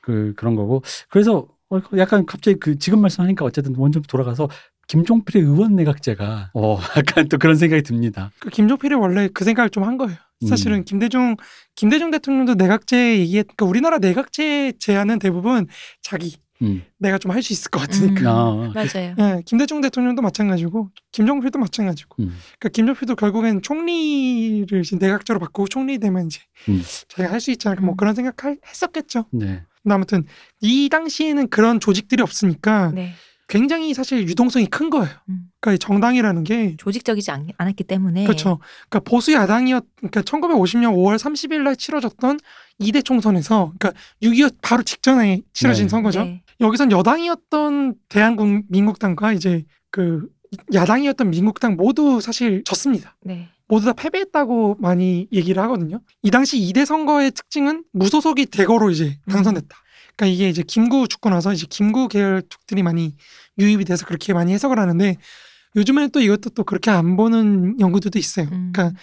그 그런 거고 그래서 어, 약간 갑자기 그 지금 말씀하니까 어쨌든 원좀 돌아가서 김종필의 의원 내각제가 어 약간 또 그런 생각이 듭니다. 그 김종필이 원래 그 생각을 좀 한 거예요. 사실은 음. 김대중 김대중 대통령도 내각제 얘기했. 그러니까 우리나라 내각제 제안은 대부분 자기 음. 내가 좀 할 수 있을 것 같으니까. 음, 아, 맞아요. 예, 김대중 대통령도 마찬가지고 김종필도 마찬가지고. 음. 그러니까 김종필도 결국엔 총리를 이제 내각제로 바꾸고 총리 되면 이제 음. 자기가 할 수 있지 않을까 뭐 음. 그런 생각 했었겠죠. 네. 근데 아무튼 이 당시에는 그런 조직들이 없으니까 네. 굉장히 사실 유동성이 큰 거예요. 음. 그러니까 이 정당이라는 게 조직적이지 않, 않았기 때문에. 그렇죠. 그러니까 보수 야당이었 그러니까 1950년 5월 30일 날 치러졌던 2대 총선에서 그러니까 6.25 바로 직전에 치러진 네. 선거죠. 네. 여기선 여당이었던 대한민국당과 이제 그 야당이었던 민국당 모두 사실 졌습니다. 네. 모두 다 패배했다고 많이 얘기를 하거든요. 이 당시 2대 선거의 특징은 무소속이 대거로 이제 음. 당선됐다. 그러니까 이게 이제 김구 죽고 나서 이제 김구 계열 툭들이 많이 유입이 돼서 그렇게 많이 해석을 하는데 요즘에는 또 이것도 또 그렇게 안 보는 연구들도 있어요. 음. 그러니까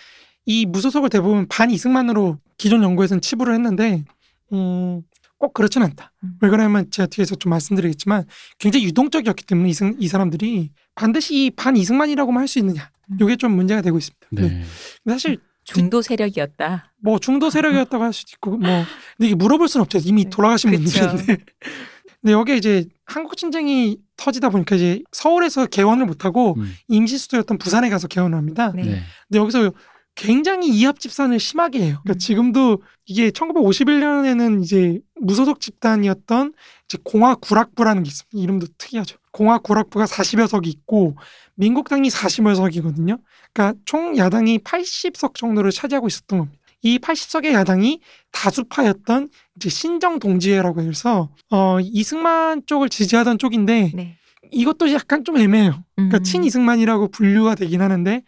이 무소속을 대부분 반 이승만으로 기존 연구에서는 치부를 했는데 음, 꼭 그렇진 않다. 음. 왜 그러냐면 제가 뒤에서 좀 말씀드리겠지만 굉장히 유동적이었기 때문에 이승, 이 사람들이 반드시 반 이승만이라고만 할 수 있느냐. 음. 이게 좀 문제가 되고 있습니다. 네. 네. 근데 사실 중도 세력이었다. 뭐 중도 세력이었다고 할 수도 있고 뭐 근데 이게 물어볼 수는 없죠. 이미 네. 돌아가신 그쵸. 분들인데. 근데 여기에 이제 한국 전쟁이 터지다 보니까 이제 서울에서 개원을 못하고 음. 임시 수도였던 부산에 가서 개원을 합니다. 네. 네. 근데 여기서 굉장히 이합 집산을 심하게 해요. 그러니까 음. 지금도 이게 1951년에는 이제 무소속 집단이었던 이제 공화 구락부라는 게 있습니다. 이름도 특이하죠. 공화 구락부가 40여 석이 있고 민국당이 40여 석이거든요. 그러니까 총 야당이 80석 정도를 차지하고 있었던 겁니다. 이 80석의 야당이 다수파였던 이제 신정 동지회라고 해서 어 이승만 쪽을 지지하던 쪽인데 네. 이것도 약간 좀 애매해요. 그러니까 음. 친이승만이라고 분류가 되긴 하는데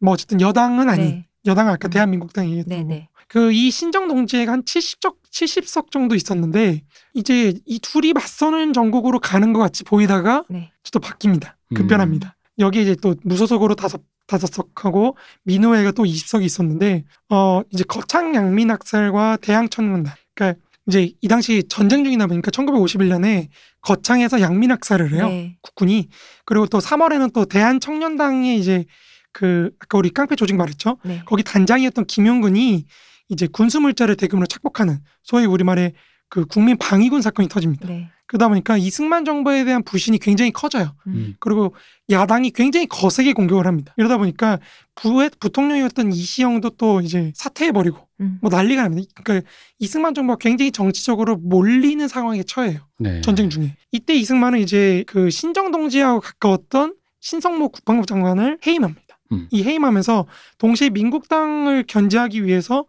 뭐 어쨌든 여당은 아닌 네. 여당은 아까 음. 대한민국당 얘기했던 네, 거. 네. 그이 신정 동지회가 한 70석 70석 정도 있었는데 이제 이 둘이 맞서는 전국으로 가는 것 같이 보이다가 네. 또 바뀝니다. 음. 급변합니다. 여기 이제 또 무소속으로 다섯 다섯 석하고 민우회가 또 20석이 있었는데 어 이제 거창 양민 학살과 대항 천문단 그러니까 이제 이 당시 전쟁 중이다 보니까 1951년에 거창에서 양민 학살을 해요. 네. 국군이 그리고 또 3월에는 또 대한 청년당의 이제 그 아까 우리 깡패 조직 말했죠. 네. 거기 단장이었던 김용근이 이제 군수 물자를 대금으로 착복하는 소위 우리말의 그 국민 방위군 사건이 터집니다. 네. 그러다 보니까 이승만 정부에 대한 불신이 굉장히 커져요. 음. 그리고 야당이 굉장히 거세게 공격을 합니다. 이러다 보니까 부의 부통령이었던 이시영도 또 이제 사퇴해버리고 음. 뭐 난리가 납니다. 그러니까 이승만 정부가 굉장히 정치적으로 몰리는 상황에 처해요. 네. 전쟁 중에. 이때 이승만은 이제 그 신정동지하고 가까웠던 신성모 국방부 장관을 해임합니다. 음. 이 해임하면서 동시에 민국당을 견제하기 위해서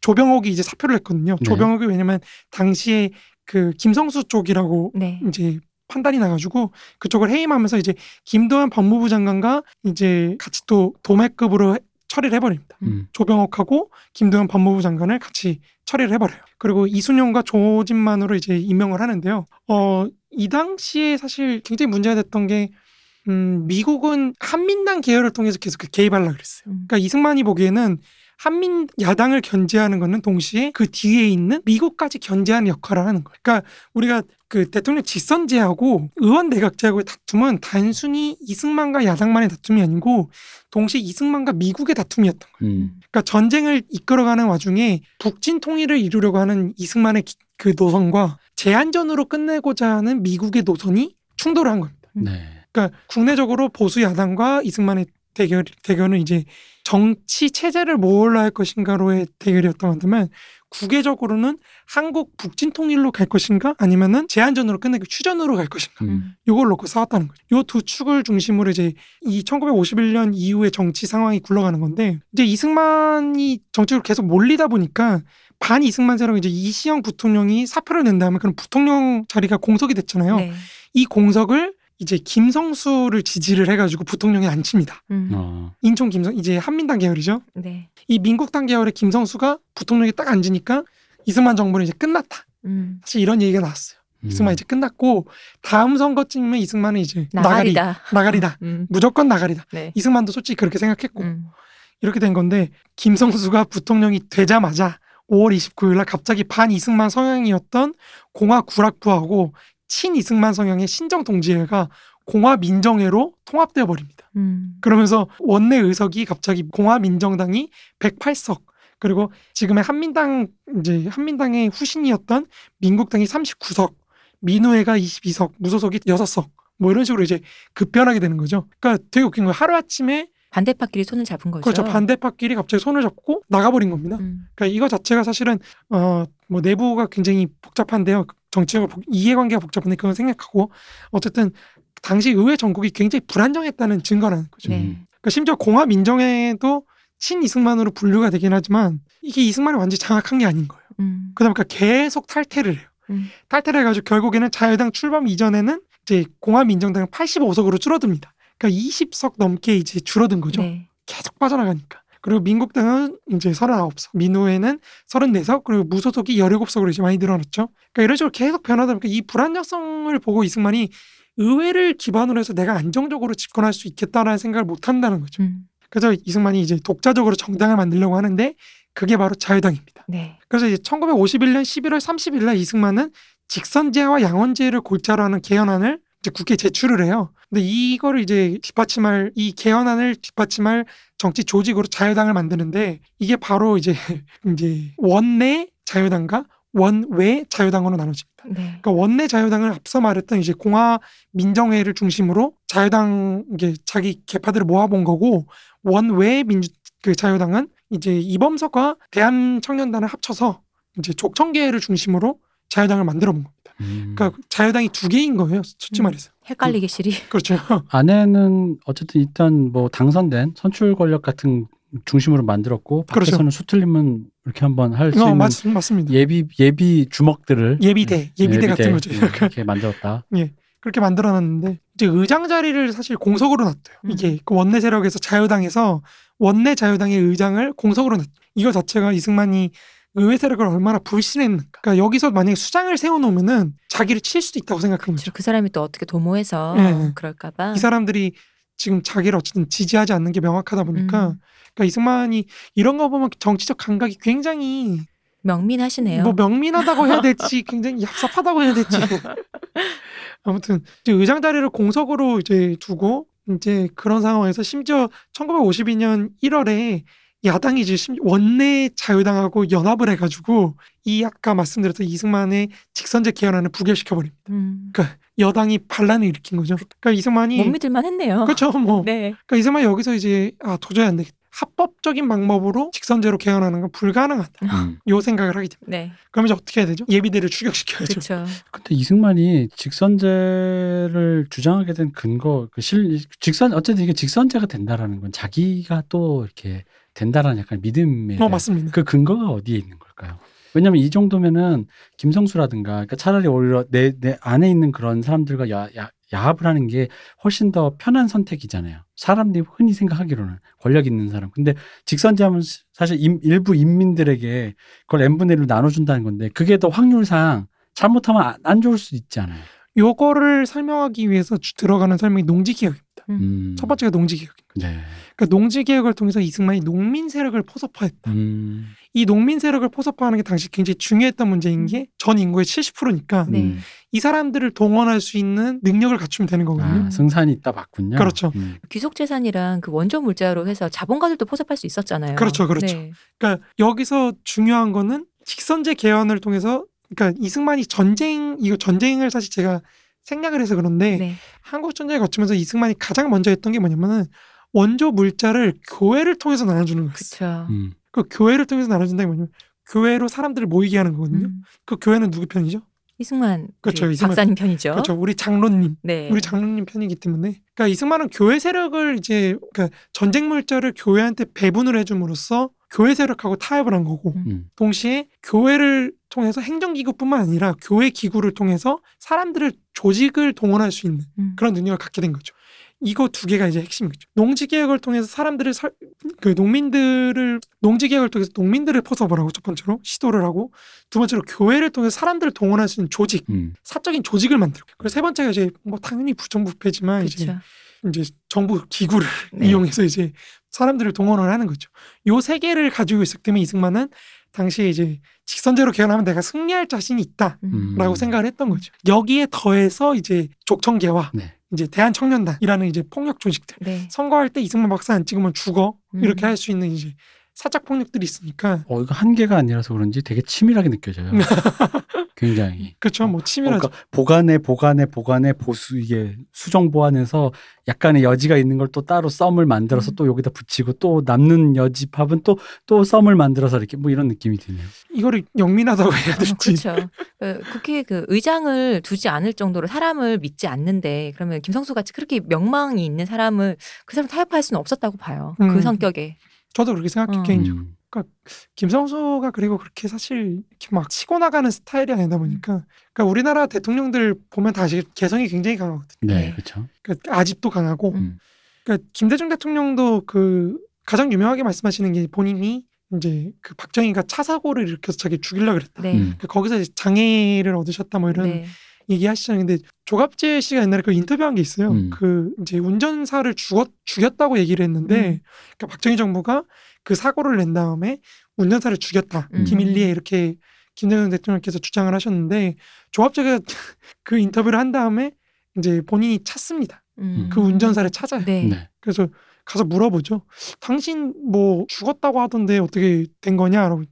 조병옥이 이제 사표를 했거든요. 네. 조병옥이 왜냐면 당시에 그 김성수 쪽이라고 네. 이제 판단이 나가지고 그쪽을 해임하면서 이제 김도한 법무부 장관과 이제 같이 또 도매급으로 해- 처리를 해버립니다. 음. 조병옥하고 김도현 법무부 장관을 같이 처리를 해버려요. 그리고 이순용과 조진만으로 이제 임명을 하는데요. 어, 이 당시에 사실 굉장히 문제가 됐던 게, 음, 미국은 한민당 계열을 통해서 계속 그 개입하려고 그랬어요. 음. 그러니까 이승만이 보기에는 한민 야당을 견제하는 거는 동시에 그 뒤에 있는 미국까지 견제하는 역할을 하는 거예요. 그러니까 우리가 그 대통령 직선제하고 의원 내각제하고의 다툼은 단순히 이승만과 야당만의 다툼이 아니고 동시에 이승만과 미국의 다툼이었던 거예요. 음. 그러니까 전쟁을 이끌어가는 와중에 북진 통일을 이루려고 하는 이승만의 기- 그 노선과 제한전으로 끝내고자 하는 미국의 노선이 충돌한 겁니다. 네. 그러니까 국내적으로 보수 야당과 이승만의 대결 대결은 이제 정치 체제를 뭘로 할 것인가로의 대결이었던 건데만 국외적으로는 한국 북진 통일로 갈 것인가 아니면은 제한전으로 끝내고 휴전으로 갈 것인가 음. 요걸 놓고 싸웠다는 거죠. 요 두 축을 중심으로 이제 이 1951년 이후의 정치 상황이 굴러가는 건데 이제 이승만이 정치로 계속 몰리다 보니까 반 이승만 세력 이제 이시영 부통령이 사표를 낸 다음에 그럼 부통령 자리가 공석이 됐잖아요. 네. 이 공석을 이제 김성수를 지지를 해가지고 부통령에 앉힙니다. 음. 어. 인천 김성 이제 한민당 계열이죠. 네. 이 민국당 계열의 김성수가 부통령에 딱 앉으니까 이승만 정부는 이제 끝났다. 음. 사실 이런 얘기가 나왔어요. 음. 이승만 이제 끝났고 다음 선거쯤이면 이승만은 이제 나가리 나가리다. 나가리다. 음. 무조건 나가리다. 네. 이승만도 솔직히 그렇게 생각했고 음. 이렇게 된 건데 김성수가 부통령이 되자마자 5월 29일 날 갑자기 반 이승만 성향이었던 공화 구락부하고 친 이승만 성향의 신정 동지회가 공화 민정회로 통합되어 버립니다. 음. 그러면서 원내 의석이 갑자기 공화 민정당이 108석 그리고 지금의 한민당 이제 한민당의 후신이었던 민국당이 39석, 민우회가 22석, 무소속이 6석 뭐 이런 식으로 이제 급변하게 되는 거죠. 그러니까 되게 웃긴 거예요. 하루 아침에 반대파끼리 손을 잡은 거죠. 그렇죠. 반대파끼리 갑자기 손을 잡고 나가버린 겁니다. 음. 그러니까 이거 자체가 사실은 어 뭐 내부가 굉장히 복잡한데요. 복- 이해관계가 복잡한데 그건 생략하고 어쨌든 당시 의회 전국이 굉장히 불안정했다는 증거라는 거죠. 네. 음. 그러니까 심지어 공화 민정회도 친 이승만으로 분류가 되긴 하지만 이게 이승만이 완전히 장악한 게 아닌 거예요. 음. 그러다 보니까 계속 탈퇴를 해요. 음. 탈퇴를 해가지고 결국에는 자유당 출범 이전에는 이제 공화 민정당은 85석으로 줄어듭니다. 그러니까 20석 넘게 이제 줄어든 거죠. 네. 계속 빠져나가니까. 그리고 민국당은 이제 39석, 민우회는 34석, 그리고 무소속이 17석으로 이제 많이 늘어났죠. 그러니까 이런 식으로 계속 변하다 보니까 이 불안정성을 보고 이승만이 의회를 기반으로 해서 내가 안정적으로 집권할 수 있겠다라는 생각을 못 한다는 거죠. 음. 그래서 이승만이 이제 독자적으로 정당을 만들려고 하는데 그게 바로 자유당입니다. 네. 그래서 이제 1951년 11월 30일 날 이승만은 직선제와 양원제를 골자로 하는 개헌안을 이제 국회에 제출을 해요. 근데 이거를 이제 뒷받침할 이 개헌안을 뒷받침할 정치 조직으로 자유당을 만드는데 이게 바로 이제 이제 원내 자유당과 원외 자유당으로 나눠집니다. 네. 그러니까 원내 자유당을 앞서 말했던 이제 공화 민정회를 중심으로 자유당 이게 자기 개파들을 모아본 거고 원외 민주 그 자유당은 이제 이범석과 대한청년단을 합쳐서 이제 족청계를 중심으로 자유당을 만들어 본 겁니다. 음. 그러니까 자유당이 두 개인 거예요. 솔직히 음. 말해서. 헷갈리게 시리. 그렇죠. 안에는 어쨌든 일단 뭐 당선된 선출 권력 같은 중심으로 만들었고 그렇죠. 밖에서는 수틀림은 이렇게 한번 할수 어, 있는 맞, 맞습니다. 예비 예비 주먹들을 예비대, 예비대 같은 거죠. 예, 이렇게 만들었다. 그렇게 만들어놨는데 이제 의장 자리를 사실 공석으로 놨대요. 음. 이게 그 원내 세력에서 자유당에서 원내 자유당의 의장을 공석으로 놨. 이거 자체가 이승만이 의회 세력을 얼마나 불신했는가. 그러니까 여기서 만약에 수장을 세워놓으면은 자기를 칠 수도 있다고 생각한 거죠. 그렇죠. 그 사람이 또 어떻게 도모해서 네. 그럴까봐. 이 사람들이 지금 자기를 어쨌든 지지하지 않는 게 명확하다 보니까 음. 그러니까 이승만이 이런 거 보면 정치적 감각이 굉장히 명민하시네요. 뭐 명민하다고 해야 될지 굉장히 얍삽하다고 해야 될지 아무튼 이제 의장 자리를 공석으로 이제 두고 이제 그런 상황에서 심지어 1952년 1월에 야당이 이제 심- 원내 자유당하고 연합을 해가지고 이 아까 말씀드렸던 이승만의 직선제 개헌안을 부결시켜 버립니다. 음. 여당이 반란을 일으킨 거죠. 그러니까 이승만이 못 믿을만 했네요. 그렇죠. 뭐 네. 그러니까 이승만이 여기서 이제 아 도저히 안 되겠다. 합법적인 방법으로 직선제로 개헌하는 건 불가능하다. 음. 요 생각을 하게 됩니다. 네. 그럼 이제 어떻게 해야 되죠? 예비대를 추격시켜야죠. 그렇죠. 근데 이승만이 직선제를 주장하게 된 근거, 그 실, 직선, 어쨌든 이게 직선제가 된다라는 건 자기가 또 이렇게 된다라는 약간 믿음에 어 맞습니다. 그 근거가 어디에 있는 걸까요? 왜냐면 이 정도면은 김성수라든가 그러니까 차라리 오히려 내, 내 안에 있는 그런 사람들과 야, 야, 야합을 하는 게 훨씬 더 편한 선택이잖아요. 사람들이 흔히 생각하기로는 권력 있는 사람. 근데 직선제하면 사실 임- 일부 인민들에게 그걸 n분의 1로 나눠준다는 건데 그게 더 확률상 잘못하면 안, 안 좋을 수도 있지 않아요. 요거를 설명하기 위해서 주- 들어가는 설명이 농지개혁입니다. 음. 첫 번째가 농지개혁. 네. 그러니까 농지 개혁을 통해서 이승만이 농민 세력을 포섭화했다. 음. 이 농민 세력을 포섭화하는 게 당시 굉장히 중요했던 문제인 게 전 인구의 70%니까 네. 음. 이 사람들을 동원할 수 있는 능력을 갖추면 되는 거거든요. 아, 승산이 있다 봤군요. 그렇죠. 음. 귀속 재산이랑 그 원조 물자로 해서 자본가들도 포섭할 수 있었잖아요. 그렇죠, 그렇죠. 네. 그러니까 여기서 중요한 거는 직선제 개헌을 통해서 그러니까 이승만이 전쟁 이거 전쟁을 사실 제가 생략을 해서 그런데 네. 한국 전쟁을 거치면서 이승만이 가장 먼저 했던 게 뭐냐면은 원조 물자를 교회를 통해서 나눠주는 거예요. 그렇죠. 음. 그 교회를 통해서 나눠준다는 게 뭐냐면 교회로 사람들을 모이게 하는 거거든요. 음. 그 교회는 누구 편이죠? 이승만 그렇죠, 우리 이승만. 박사님 편이죠. 그렇죠. 우리 장로님, 네. 우리 장로님 편이기 때문에. 그러니까 이승만은 교회 세력을 이제 그러니까 전쟁 물자를 교회한테 배분을 해줌으로써 교회 세력하고 타협을 한 거고 음. 동시에 교회를 통해서 행정기구뿐만 아니라 교회 기구를 통해서 사람들을 조직을 동원할 수 있는 음. 그런 능력을 갖게 된 거죠. 이거 두 개가 이제 핵심이죠. 농지개혁을 통해서 사람들을 설, 그 농민들을 농지개혁을 통해서 농민들을 포섭을 하고 첫 번째로 시도를 하고 두 번째로 교회를 통해서 사람들을 동원할 수 있는 조직, 음. 사적인 조직을 만들고 그리고 세 번째가 이제 뭐 당연히 부정부패지만 이제 그렇죠. 이제 정부 기구를 네. 이용해서 이제 사람들을 동원을 하는 거죠. 요 세 개를 가지고 있었기 때문에 이승만은 당시에 이제 직선제로 개헌하면 내가 승리할 자신이 있다라고 음. 음. 생각을 했던 거죠. 여기에 더해서 이제 족청계와 네. 이제 대한청년단이라는 이제 폭력 조직들 네. 선거할 때 이승만 박사 안 찍으면 죽어 이렇게 음. 할수 있는 이제 사적 폭력들이 있으니까 어, 이거 한 개가 아니라서 그런지 되게 치밀하게 느껴져요. 굉장히. 그렇죠. 뭐 치밀하죠. 그러니까 보관에 보관에 보관에 보수 이게 수정 보완해서 약간의 여지가 있는 걸 또 따로 썸을 만들어서 음. 또 여기다 붙이고 또 남는 여지팝은 또 또 썸을 만들어서 이렇게 뭐 이런 느낌이 드네요. 이거를 영민하다고 해야 어, 될지. 그렇죠. 그 국회 그 의장을 두지 않을 정도로 사람을 믿지 않는데 그러면 김성수 같이 그렇게 명망이 있는 사람을 그 사람 타협할 수는 없었다고 봐요. 음. 그 성격에. 저도 그렇게 생각해요. 음. 개인적으로. 음. 김성수가 그리고 그렇게 사실 이렇게 막 치고 나가는 스타일이 아니다 보니까 그러니까 우리나라 대통령들 보면 다 아시- 개성이 굉장히 강하거든요. 네, 네. 그렇죠. 그러니까 아집도 강하고 음. 그러니까 김대중 대통령도 그 가장 유명하게 말씀하시는 게 본인이 이제 그 박정희가 차 사고를 일으켜서 자기 죽이려 그랬다. 네. 음. 그 거기서 이제 장애를 얻으셨다 뭐 이런 네. 얘기하시잖아요. 근데 조갑재 씨가 옛날에 그 인터뷰한 게 있어요. 음. 그 이제 운전사를 죽었 죽였다고 얘기를 했는데 음. 그러니까 박정희 정부가 그 사고를 낸 다음에 운전사를 죽였다. 음. 기밀리에 이렇게 김대중 대통령께서 주장을 하셨는데 조합재가 그 인터뷰를 한 다음에 이제 본인이 찾습니다. 음. 그 운전사를 찾아요. 네. 네. 그래서 가서 물어보죠. 당신 뭐 죽었다고 하던데 어떻게 된 거냐라고.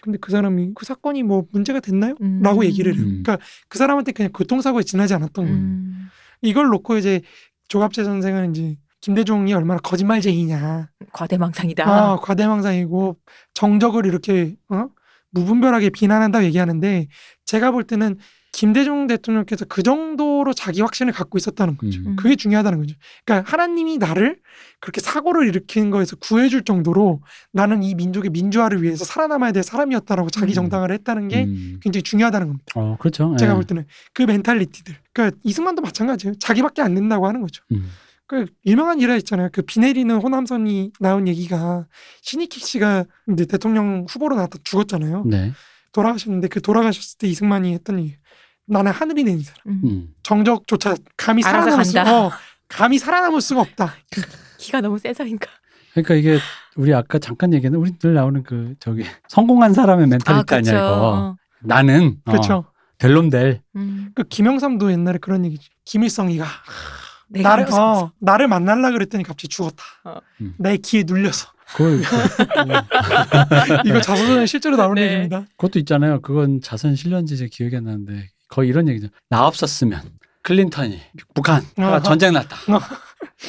근데 그 사람이 그 사건이 뭐 문제가 됐나요? 음. 라고 얘기를 해요. 음. 그러니까 그 사람한테 그냥 교통사고에 지나지 않았던 거예요. 음. 이걸 놓고 이제 조갑재 선생은 이제 김대중이 얼마나 거짓말쟁이냐. 과대망상이다. 아, 과대망상이고 정적을 이렇게 어? 무분별하게 비난한다고 얘기하는데 제가 볼 때는 김대중 대통령께서 그 정도로 자기 확신을 갖고 있었다는 거죠. 음. 그게 중요하다는 거죠. 그러니까 하나님이 나를 그렇게 사고를 일으키는 거에서 구해줄 정도로 나는 이 민족의 민주화를 위해서 살아남아야 될 사람이었다라고 자기 음. 정당을 했다는 게 음. 굉장히 중요하다는 겁니다. 어, 그렇죠. 제가 예. 볼 때는 그 멘탈리티들. 그러니까 이승만도 마찬가지예요. 자기밖에 안 된다고 하는 거죠. 음. 그 유명한 일화 있잖아요. 그 비 내리는 호남선이 나온 얘기가 신익희 씨가 이제 대통령 후보로 나왔다 죽었잖아요. 네. 돌아가셨는데 그 돌아가셨을 때 이승만이 했던 얘기. 나는 하늘이 내린 사람. 음. 음. 정적조차 감히 살아남을 수. 어, 감히 살아남을 수가 없다. 기가 너무 세서인가. 그러니까 이게 우리 아까 잠깐 얘기했는 우리 늘 나오는 그 저기 성공한 사람의 멘탈리티 아, 니야 이거. 어. 나는 어, 그렇죠. 델론델. 음. 그 김영삼도 옛날에 그런 얘기지. 김일성이가 내가 나를 무슨- 어, 나를 만날라 그랬더니 갑자기 죽었다. 어. 음. 내 기에 눌려서. 그걸 이거 자서전에 실제로 나오는 네. 얘기입니다. 그것도 있잖아요. 그건 자선 실련지 제 기억이 안 나는데 거의 이런 얘기죠. 나 없었으면 클린턴이 북한 어허. 전쟁 났다. 어.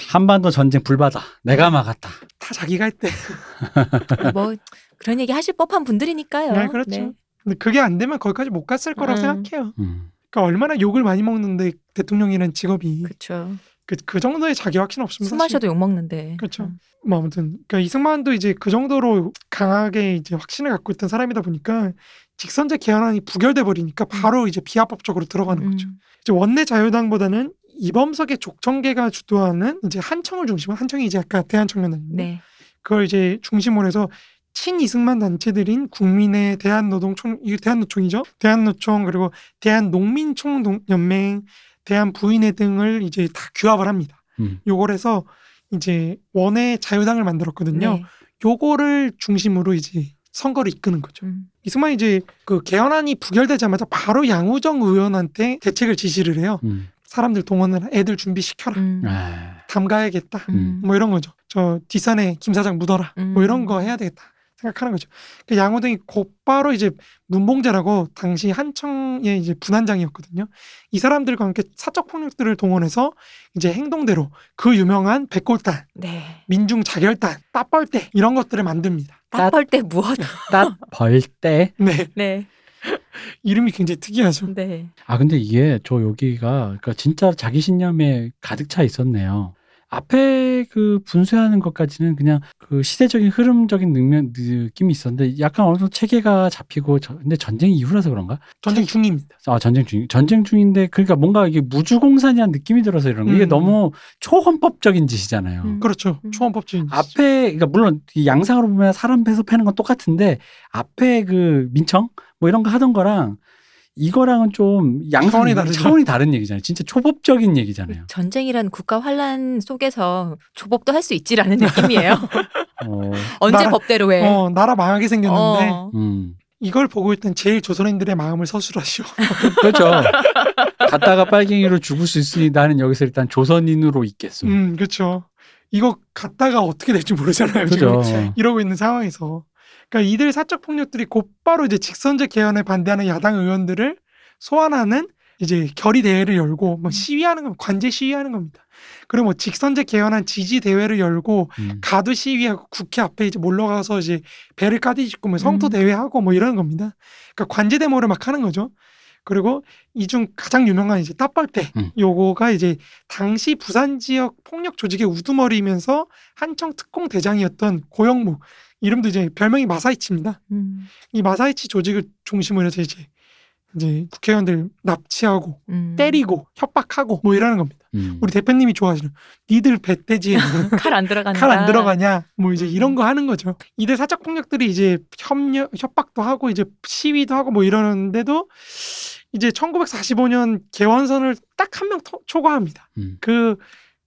한반도 전쟁 불바다. 내가 막았다. 다 자기가 했대. 뭐 그런 얘기 하실 법한 분들이니까요. 네, 그렇죠. 근데 그게 안 되면 거기까지 못 갔을 거라고 음. 생각해요. 음. 그러니까 얼마나 욕을 많이 먹는데 대통령이라는 직업이 그렇죠. 그, 그 정도의 자기 확신 없으면 술 사실 마셔도 욕 먹는데. 그렇죠. 음. 뭐 아무튼 그러니까 이승만도 이제 그 정도로 강하게 이제 확신을 갖고 있던 사람이다 보니까 직선제 개헌안이 부결돼 버리니까 바로 이제 비합법적으로 들어가는 거죠. 음. 이제 원내 자유당보다는 이범석의 족청계가 주도하는 이제 한청을 중심으로 한청이 이제 아까 대한청년단인데 네. 그걸 이제 중심으로 해서 친 이승만 단체들인 국민의 대한노동총 이게 대한노총이죠. 대한노총 그리고 대한농민총연맹, 대한부인회 등을 이제 다 규합을 합니다. 음. 요걸 해서 이제 원의 자유당을 만들었거든요. 네. 요거를 중심으로 이제 선거를 이끄는 거죠. 음. 이승만이 이제 그 개헌안이 부결되자마자 바로 양우정 의원한테 대책을 지시를 해요. 음. 사람들 동원을 애들 준비시켜라. 음. 아, 담가야겠다. 음. 뭐 이런 거죠. 저 뒷산에 김 사장 묻어라. 뭐 이런 음. 거 해야 되겠다. 생각하는 거죠. 그 양호등이 곧바로 이제 문봉재라고 당시 한청의 이제 분한장이었거든요. 이 사람들과 함께 사적 폭력들을 동원해서 이제 행동대로 그 유명한 백골단, 네. 민중 자결단, 따뻘대 이런 것들을 만듭니다. 따벌 때 무엇? 벌때 네, 네. 이름이 굉장히 특이하죠. 네. 아 근데 이게 저 여기가 그러니까 진짜 자기 신념에 가득 차 있었네요. 앞에 그 분쇄하는 것까지는 그냥 그 시대적인 흐름적인 능력 느낌이 있었는데 약간 어느 정도 체계가 잡히고 저, 근데 전쟁 이후라서 그런가? 전쟁 중입니다. 아 전쟁 중 전쟁 중인데 그러니까 뭔가 이게 무주공산이라는 느낌이 들어서 이런 거 이게 음. 너무 초헌법적인 짓이잖아요. 음. 그렇죠. 음. 초원법주의. 앞에 그러니까 물론 이 양상으로 보면 사람 배서 패는 건 똑같은데 앞에 그 민청 뭐 이런 거 하던 거랑 이거랑은 좀 양상 차원이 다르죠. 차원이 다른 얘기잖아요. 진짜 초법적인 얘기잖아요. 전쟁이란 국가 환란 속에서 조법도 할 수 있지라는 느낌이에요. 어, 언제 나라- 법대로 해? 어, 나라 망하게 생겼는데 어. 음. 이걸 보고 있던 제일 조선인들의 마음을 서술하시오. 그렇죠. 갔다가 빨갱이로 죽을 수 있으니 나는 여기서 일단 조선인으로 있겠어. 음, 그렇죠. 이거 갔다가 어떻게 될지 모르잖아요. 그죠. 지금 이러고 있는 상황에서. 그러니까 이들 사적 폭력들이 곧바로 이제 직선제 개헌에 반대하는 야당 의원들을 소환하는 이제 결의 대회를 열고 뭐 시위하는 건 관제 시위하는 겁니다. 그리고 뭐 직선제 개헌안 지지 대회를 열고 음. 가두 시위하고 국회 앞에 이제 몰러가서 이제 배를 까디짓고 뭐 성토 음. 대회하고 뭐 이러는 겁니다. 그러니까 관제 데모를 막 하는 거죠. 그리고 이 중 가장 유명한 이제 따뻘대 음. 요거가 이제 당시 부산 지역 폭력 조직의 우두머리이면서 한청 특공 대장이었던 고영무 이름도 이제 별명이 마사이치입니다. 음. 이 마사이치 조직을 중심으로 해서 이제 이제 국회의원들 납치하고 음. 때리고 협박하고 뭐 이러는 겁니다. 음. 우리 대표님이 좋아하시는 니들 배돼지에 칼안 들어간다. 칼 안 들어가냐 뭐 이제 음. 이런 거 하는 거죠. 이들 사적 폭력들이 이제 협력 협박도 하고 이제 시위도 하고 뭐 이러는데도 이제 1945년 개원선을 딱 한 명 초과합니다. 음. 그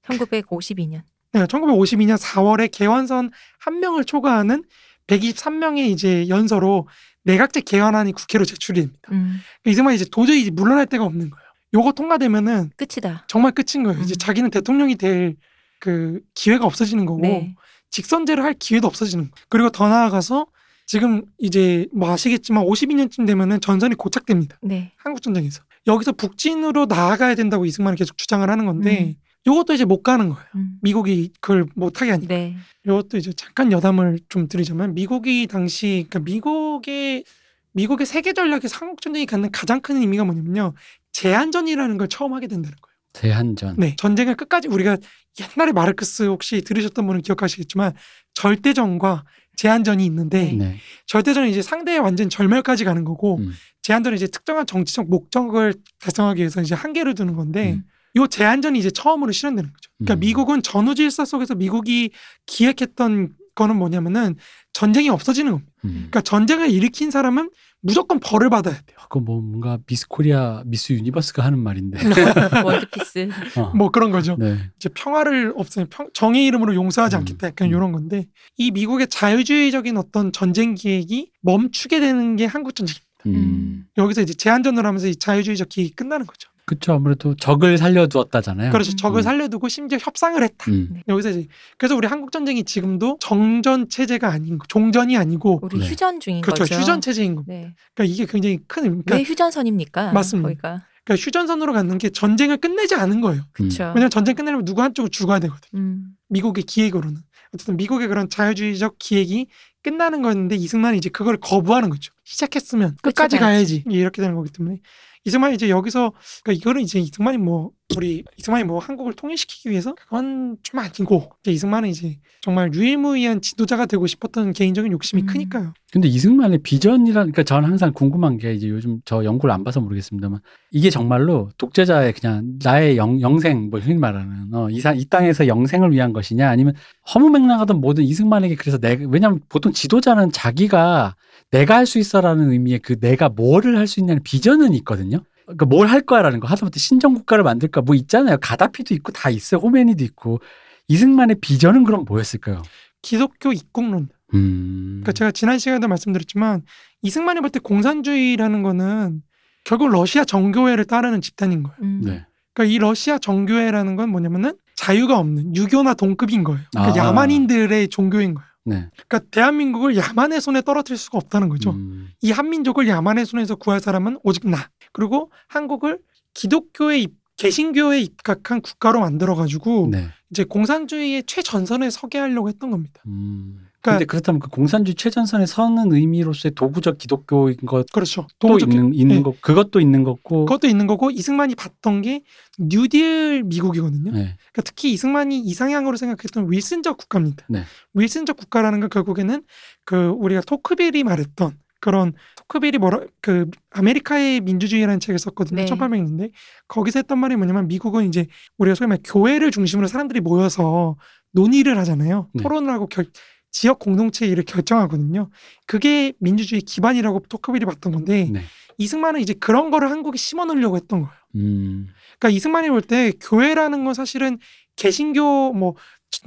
1952년. 네, 1952년 4월에 개원선 한 명을 초과하는 123명의 이제 연서로 내각제 개헌안이 국회로 제출이 됩니다. 음. 이승만이 이제 도저히 이제 물러날 데가 없는 거예요. 요거 통과되면은 끝이다. 정말 끝인 거예요. 이제 음. 자기는 대통령이 될 그 기회가 없어지는 거고 네. 직선제를 할 기회도 없어지는 거예요. 그리고 더 나아가서 지금 이제 뭐 아시겠지만 52년쯤 되면은 전선이 고착됩니다. 네. 한국 전쟁에서 여기서 북진으로 나아가야 된다고 이승만은 계속 주장을 하는 건데 요것도 이제 못 가는 거예요. 음. 미국이 그걸 못 하게 하니까. 네. 이것도 이제 잠깐 여담을 좀 드리자면 미국이 당시 그러니까 미국의 미국의 세계 전략에서 한국 전쟁이 갖는 가장 큰 의미가 뭐냐면요 제한전이라는 걸 처음 하게 된다는 거예요. 대한전. 네, 전쟁을 끝까지 우리가 옛날에 마르크스 혹시 들으셨던 분은 기억하시겠지만 절대전과 제한전이 있는데 네. 절대전은 이제 상대의 완전 절멸까지 가는 거고 음. 제한전은 이제 특정한 정치적 목적을 달성하기 위해서 이제 한계를 두는 건데 음. 요 제한전이 이제 처음으로 실현되는 거죠. 그러니까 음. 미국은 전후 질서 속에서 미국이 기획했던 거는 뭐냐면은 전쟁이 없어지는 겁니다. 음. 그러니까 전쟁을 일으킨 사람은 무조건 벌을 받아야 돼요. 그거 뭐 뭔가 미스 코리아 미스 유니버스가 하는 말인데. World peace. 어. 뭐 그런 거죠. 네. 이제 평화를 없애면 평, 정의 이름으로 용서하지 음. 않겠다. 약간 음. 이런 건데 이 미국의 자유주의적인 어떤 전쟁 기획이 멈추게 되는 게 한국 전쟁입니다. 음. 여기서 이제 제한전을 하면서 이 자유주의적 기획이 끝나는 거죠. 그쵸 아무래도 적을 살려두었다잖아요. 그래서 음. 적을 음. 살려두고 심지어 협상을 했다. 음. 여기서 이제 그래서 우리 한국 전쟁이 지금도 정전 체제가 아닌 거, 종전이 아니고 우리 네. 휴전 중인 그렇죠 거죠. 휴전 체제인 겁니다. 네. 그러니까 이게 굉장히 큰 의미. 그러니까, 왜 휴전선입니까? 맞습니다. 거기가. 그러니까 휴전선으로 갖는 게 전쟁을 끝내지 않은 거예요. 그렇죠. 왜냐하면 전쟁 끝내려면 누구 한쪽은 죽어야 되거든. 요 음. 미국의 기획으로는 어쨌든 미국의 그런 자유주의적 기획이 끝나는 거였는데 이승만이 이제 그걸 거부하는 거죠. 시작했으면 끝까지 가야지. 가야지 이렇게 되는 거기 때문에 이승만이 이제 여기서 그러니까 이거는 이제 이승만이 뭐 우리 이승만이 뭐 한국을 통일시키기 위해서 그건 좀 아니고 이제 이승만은 이제 정말 유일무이한 지도자가 되고 싶었던 개인적인 욕심이 음. 크니까요. 근데 이승만의 비전이란 그러니까 저는 항상 궁금한 게 이제 요즘 저 연구를 안 봐서 모르겠습니다만 이게 정말로 독재자의 그냥 나의 영, 영생 뭐 흔히 말하는 어, 이, 사, 이 땅에서 영생을 위한 것이냐 아니면 허무맹랑하던 모든 이승만에게 그래서 내가 왜냐하면 보통 지도자는 자기가 내가 할 수 있어라는 의미의 그 내가 뭐를 할 수 있냐는 비전은 있거든요. 그러니까 뭘 할 거야라는 거 하다못해 신정 국가를 만들까 뭐 있잖아요. 가다피도 있고 다 있어요. 호메니도 있고 이승만의 비전은 그럼 뭐였을까요? 기독교 입국론. 음. 그러니까 제가 지난 시간에도 말씀드렸지만 이승만이 볼 때 공산주의라는 거는 결국 러시아 정교회를 따르는 집단인 거예요. 음. 네. 그러니까 이 러시아 정교회라는 건 뭐냐면은 자유가 없는 유교나 동급인 거예요. 그러니까 아. 야만인들의 종교인 거예요. 네. 그러니까 대한민국을 야만의 손에 떨어뜨릴 수가 없다는 거죠. 음. 이 한민족을 야만의 손에서 구할 사람은 오직 나. 그리고 한국을 기독교에 입, 개신교에 입각한 국가로 만들어 가지고 네. 이제 공산주의의 최전선에 서게 하려고 했던 겁니다. 음. 그러니까- 근데 그렇다면 그 공산주의 최전선에 서는 의미로서의 도구적 기독교인 것도 그렇죠. 도덕적 있는 있는 네. 거 그것도 있는 거고. 그것도 있는 거고 이승만이 봤던 게 뉴딜 미국이거든요. 네. 그러니까 특히 이승만이 이상향으로 생각했던 윌슨적 국가입니다. 네. 윌슨적 국가라는 건 결국에는 그 우리가 토크빌이 말했던 그런 토크빌이 뭐라 그 아메리카의 민주주의라는 책을 썼거든요. 네. 1800년대 거기서 했던 말이 뭐냐면 미국은 이제 우리가 소위 말 교회를 중심으로 사람들이 모여서 논의를 하잖아요. 네. 토론을 하고 결, 지역 공동체 일을 결정하거든요. 그게 민주주의 기반이라고 토크빌이 봤던 건데 네. 이승만은 이제 그런 거를 한국에 심어 놓으려고 했던 거예요. 음. 그러니까 이승만이 볼 때 교회라는 건 사실은 개신교 뭐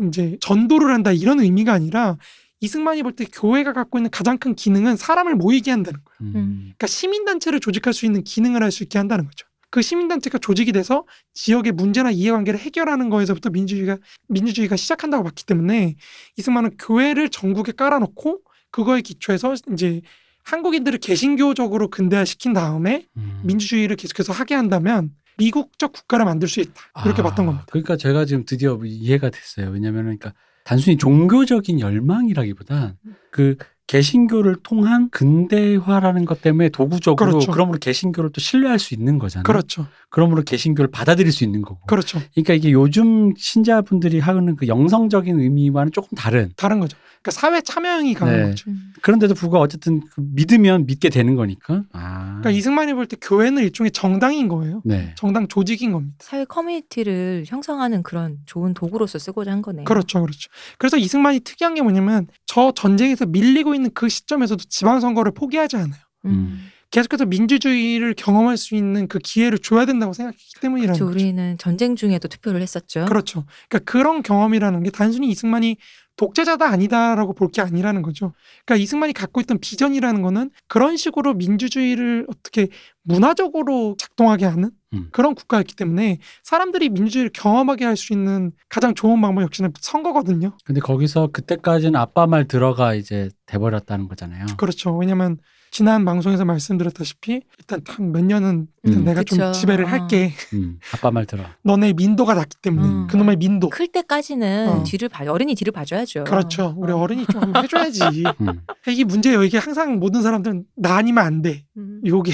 이제 전도를 한다 이런 의미가 아니라 이승만이 볼 때 교회가 갖고 있는 가장 큰 기능은 사람을 모이게 한다는 거예요. 음. 그러니까 시민단체를 조직할 수 있는 기능을 할 수 있게 한다는 거죠. 그 시민단체가 조직이 돼서 지역의 문제나 이해관계를 해결하는 거에서부터 민주주의가 민주주의가 시작한다고 봤기 때문에 이승만은 교회를 전국에 깔아놓고 그거에 기초해서 이제 한국인들을 개신교적으로 근대화시킨 다음에 음. 민주주의를 계속해서 하게 한다면 미국적 국가를 만들 수 있다 이렇게 아, 봤던 겁니다. 그러니까 제가 지금 드디어 이해가 됐어요. 왜냐하면 그러니까 단순히 종교적인 열망이라기보다 그 개신교를 통한 근대화라는 것 때문에 도구적으로 그렇죠. 그러므로 개신교를 또 신뢰할 수 있는 거잖아요. 그렇죠, 그러므로 개신교를 받아들일 수 있는 거고. 그렇죠. 그러니까 이게 요즘 신자분들이 하는 그 영성적인 의미와는 조금 다른. 다른 거죠. 그러니까 사회 참여형이 강한 네. 거죠. 음. 그런데도 불구하고 어쨌든 그 믿으면 믿게 되는 거니까. 아. 그러니까 이승만이 볼 때 교회는 일종의 정당인 거예요. 네. 정당 조직인 겁니다. 사회 커뮤니티를 형성하는 그런 좋은 도구로서 쓰고자 한 거네요. 그렇죠, 그렇죠. 그래서 이승만이 특이한 게 뭐냐면 저 전쟁에서 밀리고 있는 그 시점에서도 지방선거를 포기하지 않아요. 음. 계속해서 민주주의를 경험할 수 있는 그 기회를 줘야 된다고 생각했기 때문이라는 그렇죠. 거죠. 우리는 전쟁 중에도 투표를 했었죠. 그렇죠. 그러니까 그런 경험이라는 게 단순히 이승만이 독재자다 아니다라고 볼 게 아니라는 거죠. 그러니까 이승만이 갖고 있던 비전이라는 거는 그런 식으로 민주주의를 어떻게 문화적으로 작동하게 하는 음. 그런 국가였기 때문에 사람들이 민주주의를 경험하게 할 수 있는 가장 좋은 방법 역시는 선거거든요. 근데 거기서 그때까지는 아빠 말 들어가 이제 돼버렸다는 거잖아요. 그렇죠. 왜냐면 지난 방송에서 말씀드렸다시피 일단 한몇 년은 일단 음. 내가 좀 그쵸. 지배를 어. 할게. 음, 아빠 말 들어. 너네 민도가 낮기 때문에 음. 그놈의 민도. 클 때까지는 어. 뒤를 봐 어른이 뒤를 봐줘야죠. 그렇죠. 우리 어. 어른이 좀 한번 해줘야지. 음. 이게 문제예요. 이게 항상 모든 사람들은 나 아니면 안 돼. 음. 요게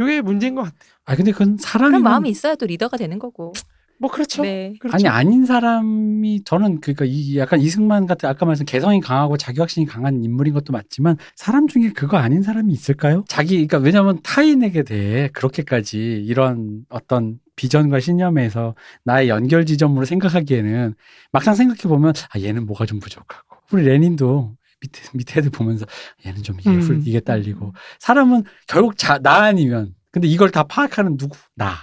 요게 문제인 것 같아요. 아 근데 그건 사람이 그런 마음이 있어야 또 리더가 되는 거고. 뭐 그렇죠. 네. 그렇죠. 아니 아닌 사람이 저는 그러니까 이 약간 이승만 같은 아까 말씀 개성이 강하고 자기 확신이 강한 인물인 것도 맞지만 사람 중에 그거 아닌 사람이 있을까요? 자기 그러니까 왜냐하면 타인에게 대해 그렇게까지 이런 어떤 비전과 신념에서 나의 연결 지점으로 생각하기에는 막상 생각해 보면 아 얘는 뭐가 좀 부족하고 우리 레닌도 밑에 밑에 애들 보면서 얘는 좀 이게 음. 훌- 이게 딸리고 사람은 결국 자, 나 아니면 근데 이걸 다 파악하는 누구 나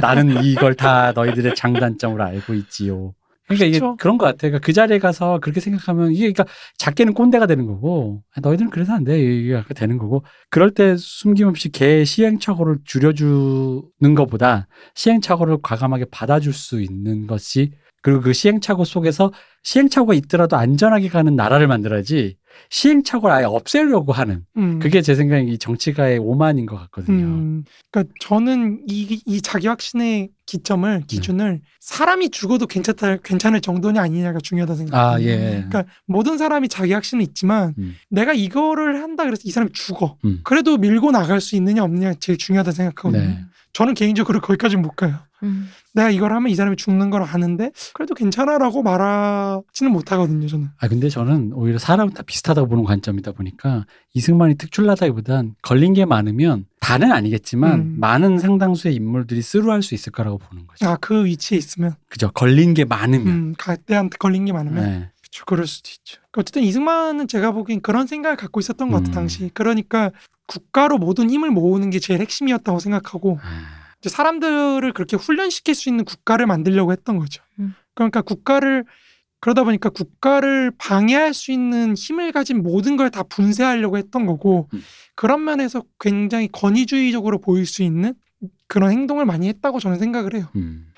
나는 이걸 다 너희들의 장단점으로 알고 있지요. 그러니까 이게 그렇죠. 그런 것 같아. 그러니까 그 자리에 가서 그렇게 생각하면 이게 그러니까 작게는 꼰대가 되는 거고 아, 너희들은 그래서 안 돼. 이게 되는 거고 그럴 때 숨김없이 개의 시행착오를 줄여주는 것보다 시행착오를 과감하게 받아줄 수 있는 것이 그리고 그 시행착오 속에서 시행착오가 있더라도 안전하게 가는 나라를 만들어야지 시행착오를 아예 없애려고 하는 음. 그게 제 생각에 이 정치가의 오만인 것 같거든요. 음, 그러니까 저는 이, 이 자기 확신의 기점을 네. 기준을 사람이 죽어도 괜찮다 괜찮을 정도냐 아니냐가 중요하다 생각해요. 아 예. 그러니까 모든 사람이 자기 확신은 있지만 음. 내가 이거를 한다 그래서 이 사람이 죽어. 음. 그래도 밀고 나갈 수 있느냐 없느냐 제일 중요하다 생각하거든요. 네. 저는 개인적으로 거기까지는 못 가요. 음. 내가 이걸 하면 이 사람이 죽는 걸 아는데 그래도 괜찮아라고 말하지는 못하거든요. 저는. 아 근데 저는 오히려 사람은 다 비슷하다고 보는 관점이다 보니까 이승만이 특출나다기보단 걸린 게 많으면 다는 아니겠지만 음. 많은 상당수의 인물들이 쓰루할 수 있을 거라고 보는 거죠. 아그 위치에 있으면 그죠? 걸린 게 많으면. 음, 가대한테 걸린 게 많으면 네. 그쵸, 그럴 수도 있죠. 어쨌든 이승만은 제가 보기엔 그런 생각을 갖고 있었던 것 같아요, 음. 당시. 그러니까 국가로 모든 힘을 모으는 게 제일 핵심이었다고 생각하고 아, 이제 사람들을 그렇게 훈련시킬 수 있는 국가를 만들려고 했던 거죠. 음. 그러니까 국가를 그러다 보니까 국가를 방해할 수 있는 힘을 가진 모든 걸 다 분쇄하려고 했던 거고 음. 그런 면에서 굉장히 권위주의적으로 보일 수 있는 그런 행동을 많이 했다고 저는 생각을 해요. 음.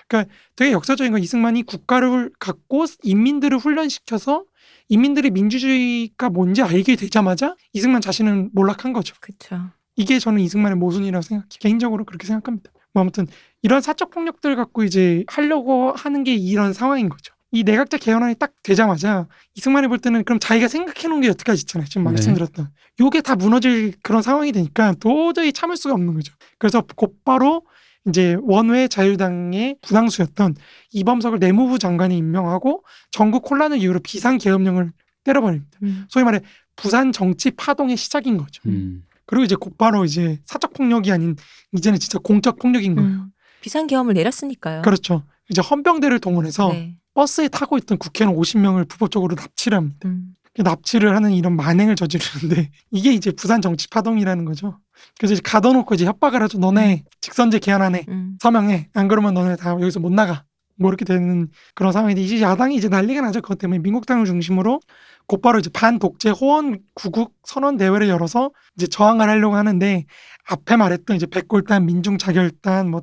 되게 역사적인 건 이승만이 국가를 갖고 인민들을 훈련시켜서 인민들이 민주주의가 뭔지 알게 되자마자 이승만 자신은 몰락한 거죠. 그렇죠. 이게 저는 이승만의 모순이라고 생각해. 개인적으로 그렇게 생각합니다. 뭐 아무튼 이런 사적 폭력들 갖고 이제 하려고 하는 게 이런 상황인 거죠. 이 내각제 개헌안이 딱 되자마자 이승만이 볼 때는 그럼 자기가 생각해 놓은 게 여태까지 있잖아요. 지금 네. 말씀드렸던. 요게 다 무너질 그런 상황이 되니까 도저히 참을 수가 없는 거죠. 그래서 곧바로 이제 원외 자유당의 부당수였던 이범석을 내무부 장관에 임명하고 전국 혼란을 이유로 비상계엄령을 때려버립니다. 음. 소위 말해 부산 정치 파동의 시작인 거죠. 음. 그리고 이제 곧바로 이제 사적 폭력이 아닌 이제는 진짜 공적 폭력인 거예요. 음. 비상계엄을 내렸으니까요. 그렇죠. 이제 헌병대를 동원해서 네. 버스에 타고 있던 국회의원 50명을 불법적으로 납치를 합니다. 음. 납치를 하는 이런 만행을 저지르는데 이게 이제 부산 정치 파동이라는 거죠. 그래서 이제 가둬놓고 이제 협박을 하죠. 너네 직선제 개헌 안에 음. 서명해. 안 그러면 너네 다 여기서 못 나가. 뭐 이렇게 되는 그런 상황인데 이제 야당이 이제 난리가 나죠. 그것 때문에 민국당을 중심으로 곧바로 이제 반독재 호원 구국 선언 대회를 열어서 이제 저항을 하려고 하는데 앞에 말했던 이제 백골단, 민중 자결단, 뭐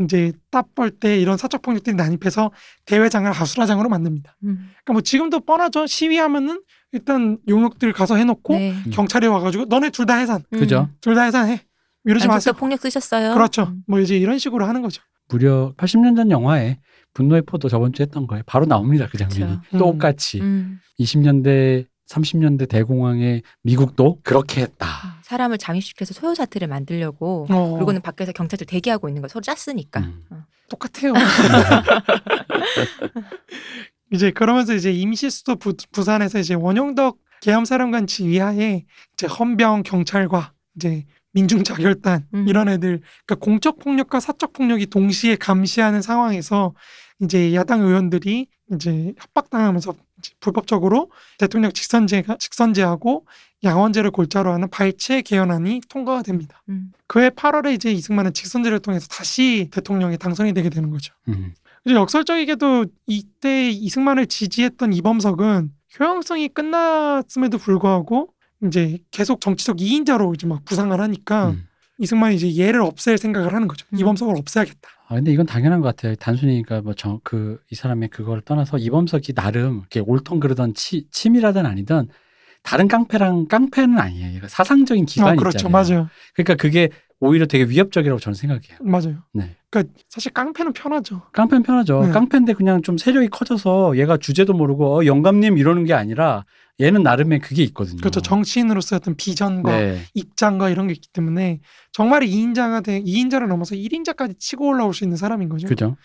이제 따뻘대 이런 사적 폭력들이 난입해서 대회장을 아수라장으로 만듭니다. 음. 그러니까 뭐 지금도 뻔하죠. 시위하면은 일단 용역들 가서 해놓고 네. 경찰이 와가지고 너네 둘 다 해산, 음. 그죠? 둘 다 해산해. 이러지 마세요. 폭력 쓰셨어요. 그렇죠. 음. 뭐 이제 이런 식으로 하는 거죠. 무려 80년 전 영화에 분노의 포도 저번 주에 했던 거예요. 바로 나옵니다. 그 장면이. 음. 똑같이. 음. 20년대 30년대 대공황의 미국도 그렇게 했다. 사람을 잠입시켜서 소요 사태를 만들려고 어, 그리고는 밖에서 경찰들 대기하고 있는 거 서로 짰으니까. 음. 어. 똑같아요. 이제 그러면서 이제 임시 수도 부, 부산에서 이제 원영덕 계엄사령관 지휘하에 이제 헌병 경찰과 이제 민중자결단 음. 이런 애들 그러니까 공적 폭력과 사적 폭력이 동시에 감시하는 상황에서 이제 야당 의원들이 이제 협박당하면서 이제 불법적으로 대통령 직선제가 직선제하고 양원제를 골자로 하는 발췌 개헌안이 통과가 됩니다. 음. 그해 8월에 이제 이승만은 직선제를 통해서 다시 대통령에 당선이 되게 되는 거죠. 음. 이제 역설적이게도 이때 이승만을 지지했던 이범석은 효용성이 끝났음에도 불구하고 이제 계속 정치적 이인자로 이제 막 부상을 하니까 음. 이승만이 이제 얘를 없앨 생각을 하는 거죠. 음. 이범석을 없애야겠다. 아 근데 이건 당연한 것 같아요. 단순히 그러니까 뭐그 이 사람의 그걸 떠나서 이범석이 나름 이렇게 옳던 그러던 치, 치밀하든 아니든 다른 깡패랑 깡패는 아니에요. 사상적인 기반이 어, 그렇죠. 있잖아요. 맞아요. 그러니까 그게 오히려 되게 위협적이라고 저는 생각해요. 맞아요. 네. 그러니까 사실 깡패는 편하죠. 깡패는 편하죠. 네. 깡패인데 그냥 좀 세력이 커져서 얘가 주제도 모르고 어, 영감님 이러는 게 아니라 얘는 나름의 그게 있거든요. 그렇죠. 정치인으로서의 어떤 비전과 네. 입장과 이런 게 있기 때문에 정말 2인자가 돼 2인자를 넘어서 1인자까지 치고 올라올 수 있는 사람인 거죠. 그죠.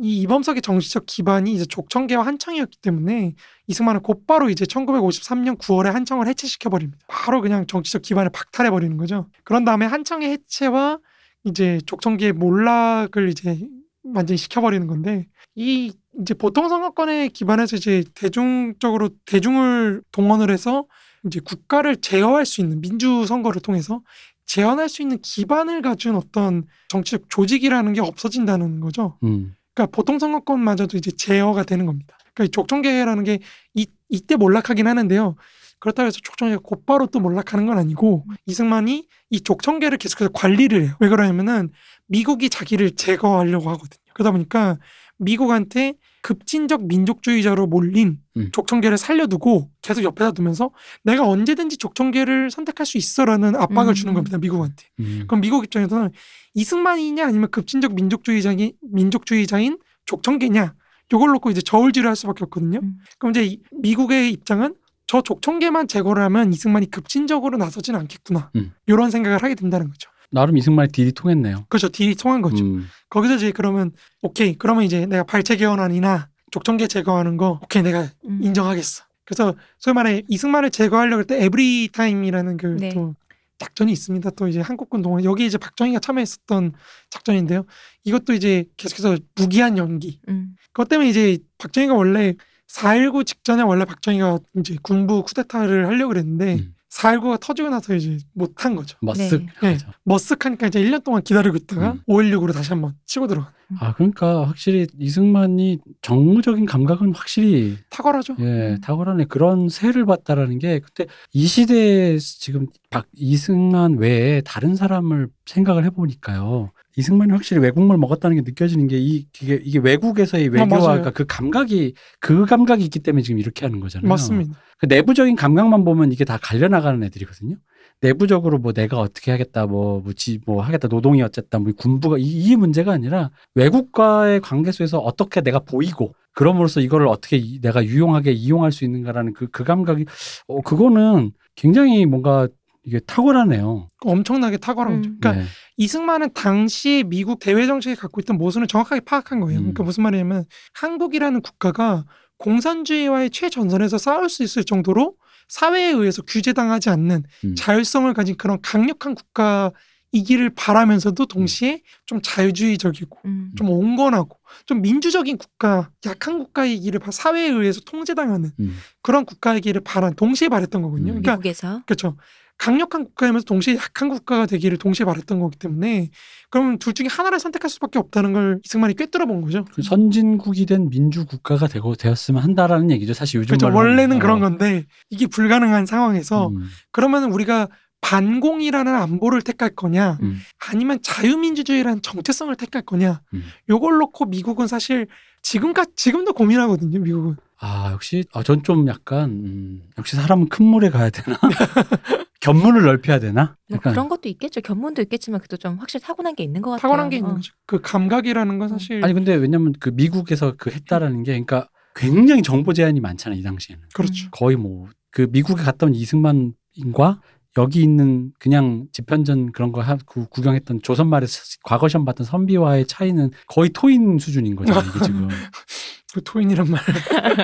이 이범석의 정치적 기반이 이제 족청계와 한청이었기 때문에 이승만은 곧바로 이제 1953년 9월에 한청을 해체시켜 버립니다. 바로 그냥 정치적 기반을 박탈해 버리는 거죠. 그런 다음에 한청의 해체와 이제 족청계의 몰락을 이제 완전히 시켜 버리는 건데 이 이제 보통 선거권에 기반해서 이제 대중적으로 대중을 동원을 해서 이제 국가를 제어할 수 있는 민주 선거를 통해서 제어할 수 있는 기반을 가진 어떤 정치적 조직이라는 게 없어진다는 거죠. 음. 그러니까 보통 선거권마저도 이제 제어가 되는 겁니다. 그러니까 이 족청계라는 게 이, 이때 몰락하긴 하는데요. 그렇다고 해서 족청계가 곧바로 또 몰락하는 건 아니고 이승만이 이 족청계를 계속해서 관리를 해요. 왜 그러냐면은 미국이 자기를 제거하려고 하거든요. 그러다 보니까 미국한테 급진적 민족주의자로 몰린 음. 족청계를 살려두고 계속 옆에다 두면서 내가 언제든지 족청계를 선택할 수 있어라는 압박을 음. 주는 겁니다. 미국한테. 음. 그럼 미국 입장에서는 이승만이냐 아니면 급진적 민족주의자인 민족주의자인 족청계냐 요걸 놓고 이제 저울질을 할 수밖에 없거든요. 음. 그럼 이제 이- 미국의 입장은 저 족청계만 제거를 하면 이승만이 급진적으로 나서진 않겠구나. 음. 이런 생각을 하게 된다는 거죠. 나름 이승만의 deal이 통했네요. 그렇죠. deal이 통한 거죠. 음. 거기서 이제 그러면 오케이 그러면 이제 내가 발췌 개헌안이나 족청계 제거하는 거 오케이 내가 음. 인정하겠어. 그래서 소위 말해 이승만을 제거하려고 할 때 every time이라는 그 네. 또 작전이 있습니다. 또 이제 한국군 동원 여기 이제 박정희가 참여했었던 작전인데요. 이것도 이제 계속해서 무기한 연기. 음. 그것 때문에 이제 박정희가 원래 4.19 직전에 원래 박정희가 이제 군부 쿠데타를 하려고 그랬는데 음. 4.19가 터지고 나서 이제 못한 거죠. 머쓱. 네. 하죠. 머쓱하니까 이제 1년 동안 기다리고 있다가 음. 5.16으로 다시 한번 치고 들어가. 아 그러니까 확실히 이승만이 정무적인 감각은 확실히 탁월하죠. 예 음. 탁월하네 그런 세를 봤다라는 게 그때 이 시대에 지금 박 이승만 외에 다른 사람을 생각을 해보니까요. 이승만이 확실히 외국물 먹었다는 게 느껴지는 게 이 이게, 이게 외국에서의 외교와 아. 그러니까 그 감각이 그 감각이 있기 때문에 지금 이렇게 하는 거잖아요. 맞습니다. 그 내부적인 감각만 보면 이게 다 갈려 나가는 애들이거든요. 내부적으로 뭐 내가 어떻게 하겠다, 뭐, 뭐, 지, 뭐 하겠다, 노동이 어쨌다, 뭐 군부가, 이, 이 문제가 아니라 외국과의 관계 속에서 어떻게 내가 보이고, 그럼으로써 이거를 어떻게 이- 내가 유용하게 이용할 수 있는가라는 그, 그 감각이, 어, 그거는 굉장히 뭔가 이게 탁월하네요. 엄청나게 탁월한 거죠. 음. 그러니까 네. 이승만은 당시 미국 대외 정책이 갖고 있던 모순을 정확하게 파악한 거예요. 음. 그러니까 무슨 말이냐면 한국이라는 국가가 공산주의와의 최전선에서 싸울 수 있을 정도로 사회에 의해서 규제당하지 않는 음. 자율성을 가진 그런 강력한 국가이기를 바라면서도 동시에 좀 자유주의적이고 음. 좀 온건하고 좀 민주적인 국가, 약한 국가이기를 바- 사회에 의해서 통제당하는 음. 그런 국가이기를 바란 동시에 바랬던 거거든요. 음. 그러니까 미국에서 그렇죠. 강력한 국가이면서 동시에 약한 국가가 되기를 동시에 바랬던 거기 때문에 그러면 둘 중에 하나를 선택할 수밖에 없다는 걸 이승만이 꿰뚫어 본 거죠. 그 선진국이 된 민주 국가가 되고 되었으면 한다라는 얘기죠. 사실 요즘 그렇죠. 말로 원래는 하면. 그런 어. 건데 이게 불가능한 상황에서 음, 그러면 우리가 반공이라는 안보를 택할 거냐 음. 아니면 자유민주주의라는 정체성을 택할 거냐 음. 요걸 놓고 미국은 사실 지금까 지금도 고민하거든요. 미국은 아 역시 아, 전 좀 약간 음, 역시 사람은 큰 물에 가야 되나 견문을 넓혀야 되나 뭐 약간 그런 것도 있겠죠. 견문도 있겠지만 그래도 좀 확실히 타고난 게 있는 것 같아요. 타고난 게 있는 어. 거죠. 그 감각이라는 건 사실 아니 근데 왜냐면 그 미국에서 그 했다라는 게 그러니까 굉장히 정보 제한이 많잖아요 이 당시에는 그렇죠. 거의 뭐 그 미국에 갔다 온 이승만인과 여기 있는 그냥 집현전 그런 거 하- 구- 구경했던 조선 말에 스- 과거 시험 봤던 선비와의 차이는 거의 토인 수준인 거죠 이게 지금 그 토인이란 말.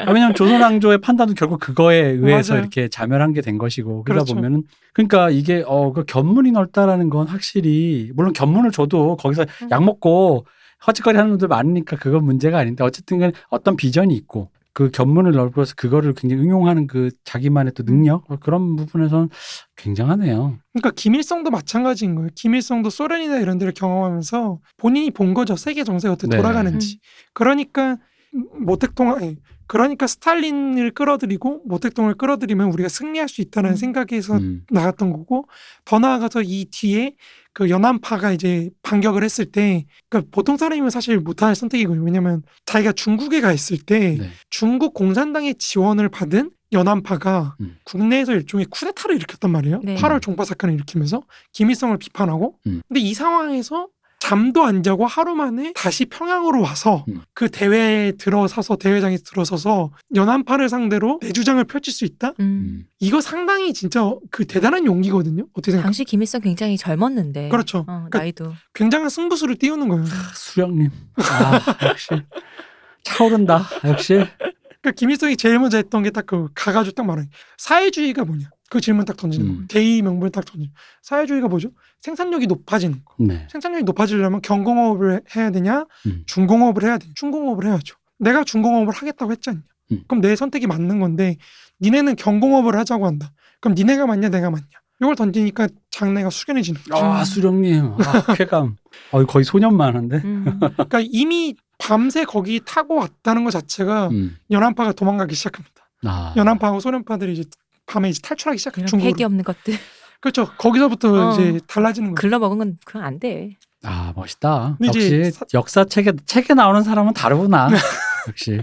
아, 왜냐면 조선왕조의 판단도 결국 그거에 의해서 맞아요. 이렇게 자멸한 게 된 것이고 그러다 그렇죠. 보면은 그러니까 이게 어그 견문이 넓다라는 건 확실히 물론 견문을 줘도 거기서 음. 약 먹고 허짓거리 하는 분들 많으니까 그건 문제가 아닌데 어쨌든 어떤 비전이 있고 그 견문을 넓혀서 그거를 굉장히 응용하는 그 자기만의 또 능력 뭐 그런 부분에서는 굉장하네요. 그러니까 김일성도 마찬가지인 거예요. 김일성도 소련이나 이런 데를 경험하면서 본인이 본 거죠. 세계 정세가 어떻게 네. 돌아가는지. 그러니까 모택동 아니, 그러니까 스탈린을 끌어들이고 모택동을 끌어들이면 우리가 승리할 수 있다는 음. 생각에서 음. 나갔던 거고 더 나아가서 이 뒤에 그 연안파가 이제 반격을 했을 때 그러니까 보통 사람이면 사실 못할 선택이거든요. 왜냐면 자기가 중국에 가 있을 때 네. 중국 공산당의 지원을 받은 연안파가 음. 국내에서 일종의 쿠데타를 일으켰단 말이에요. 네. 8월 종파 사건을 일으키면서 김일성을 비판하고. 음. 근데 이 상황에서 잠도 안 자고 하루 만에 다시 평양으로 와서 음. 그 대회에 들어서서 대회장에 들어서서 연안파를 상대로 내 주장을 펼칠 수 있다? 음. 음. 이거 상당히 진짜 그 대단한 용기거든요. 어떻게 생각? 당시 김일성 굉장히 젊었는데. 그렇죠. 어, 그러니까 나이도. 굉장한 승부수를 띄우는 거예요. 수령님 아 역시 차오른다 역시 그러니까 김일성이 제일 먼저 했던 게 딱 그 가가지고 딱게 사회주의가 뭐냐? 그 질문 딱 던지는 음. 거예요. 대의 명분을 딱 던지는. 사회주의가 뭐죠? 생산력이 높아지는 거. 네 생산력이 높아지려면 경공업을 해야 되냐, 음. 중공업을 해야 되냐, 중공업을 해야죠. 내가 중공업을 하겠다고 했지 않냐. 음. 그럼 내 선택이 맞는 건데, 니네는 경공업을 하자고 한다. 그럼 니네가 맞냐, 내가 맞냐. 이걸 던지니까 장내가 숙연해지는 거죠. 아 수령님 아 쾌감 어 거의 소년만 한데 음. 그러니까 이미 밤새 거기 타고 왔다는 것 자체가 음. 연안파가 도망가기 시작합니다. 아. 연안파하고 소련파들이 이제 밤에 이제 탈출하기 시작해요. 이런 중국으로. 패기 없는 것들. 그렇죠. 거기서부터 어. 이제 달라지는 거죠. 글러 먹은 건 그건 안 돼. 아 멋있다. 근데 역시 사- 역사 책에 책에 나오는 사람은 다르구나. 역시.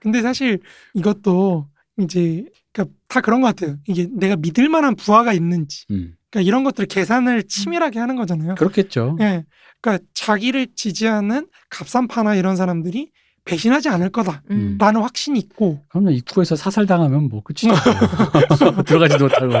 근데 사실 이것도 이제 그러니까 다 그런 것 같아요. 이게 내가 믿을 만한 부하가 있는지, 음. 그러니까 이런 것들을 계산을 치밀하게 하는 거잖아요. 그렇겠죠. 예, 그러니까 자기를 지지하는 갑산파나 이런 사람들이 배신하지 않을 거다라는 음. 확신이 있고, 그러면 입구에서 사살 당하면 뭐 끝이죠. 들어가지도 못하고.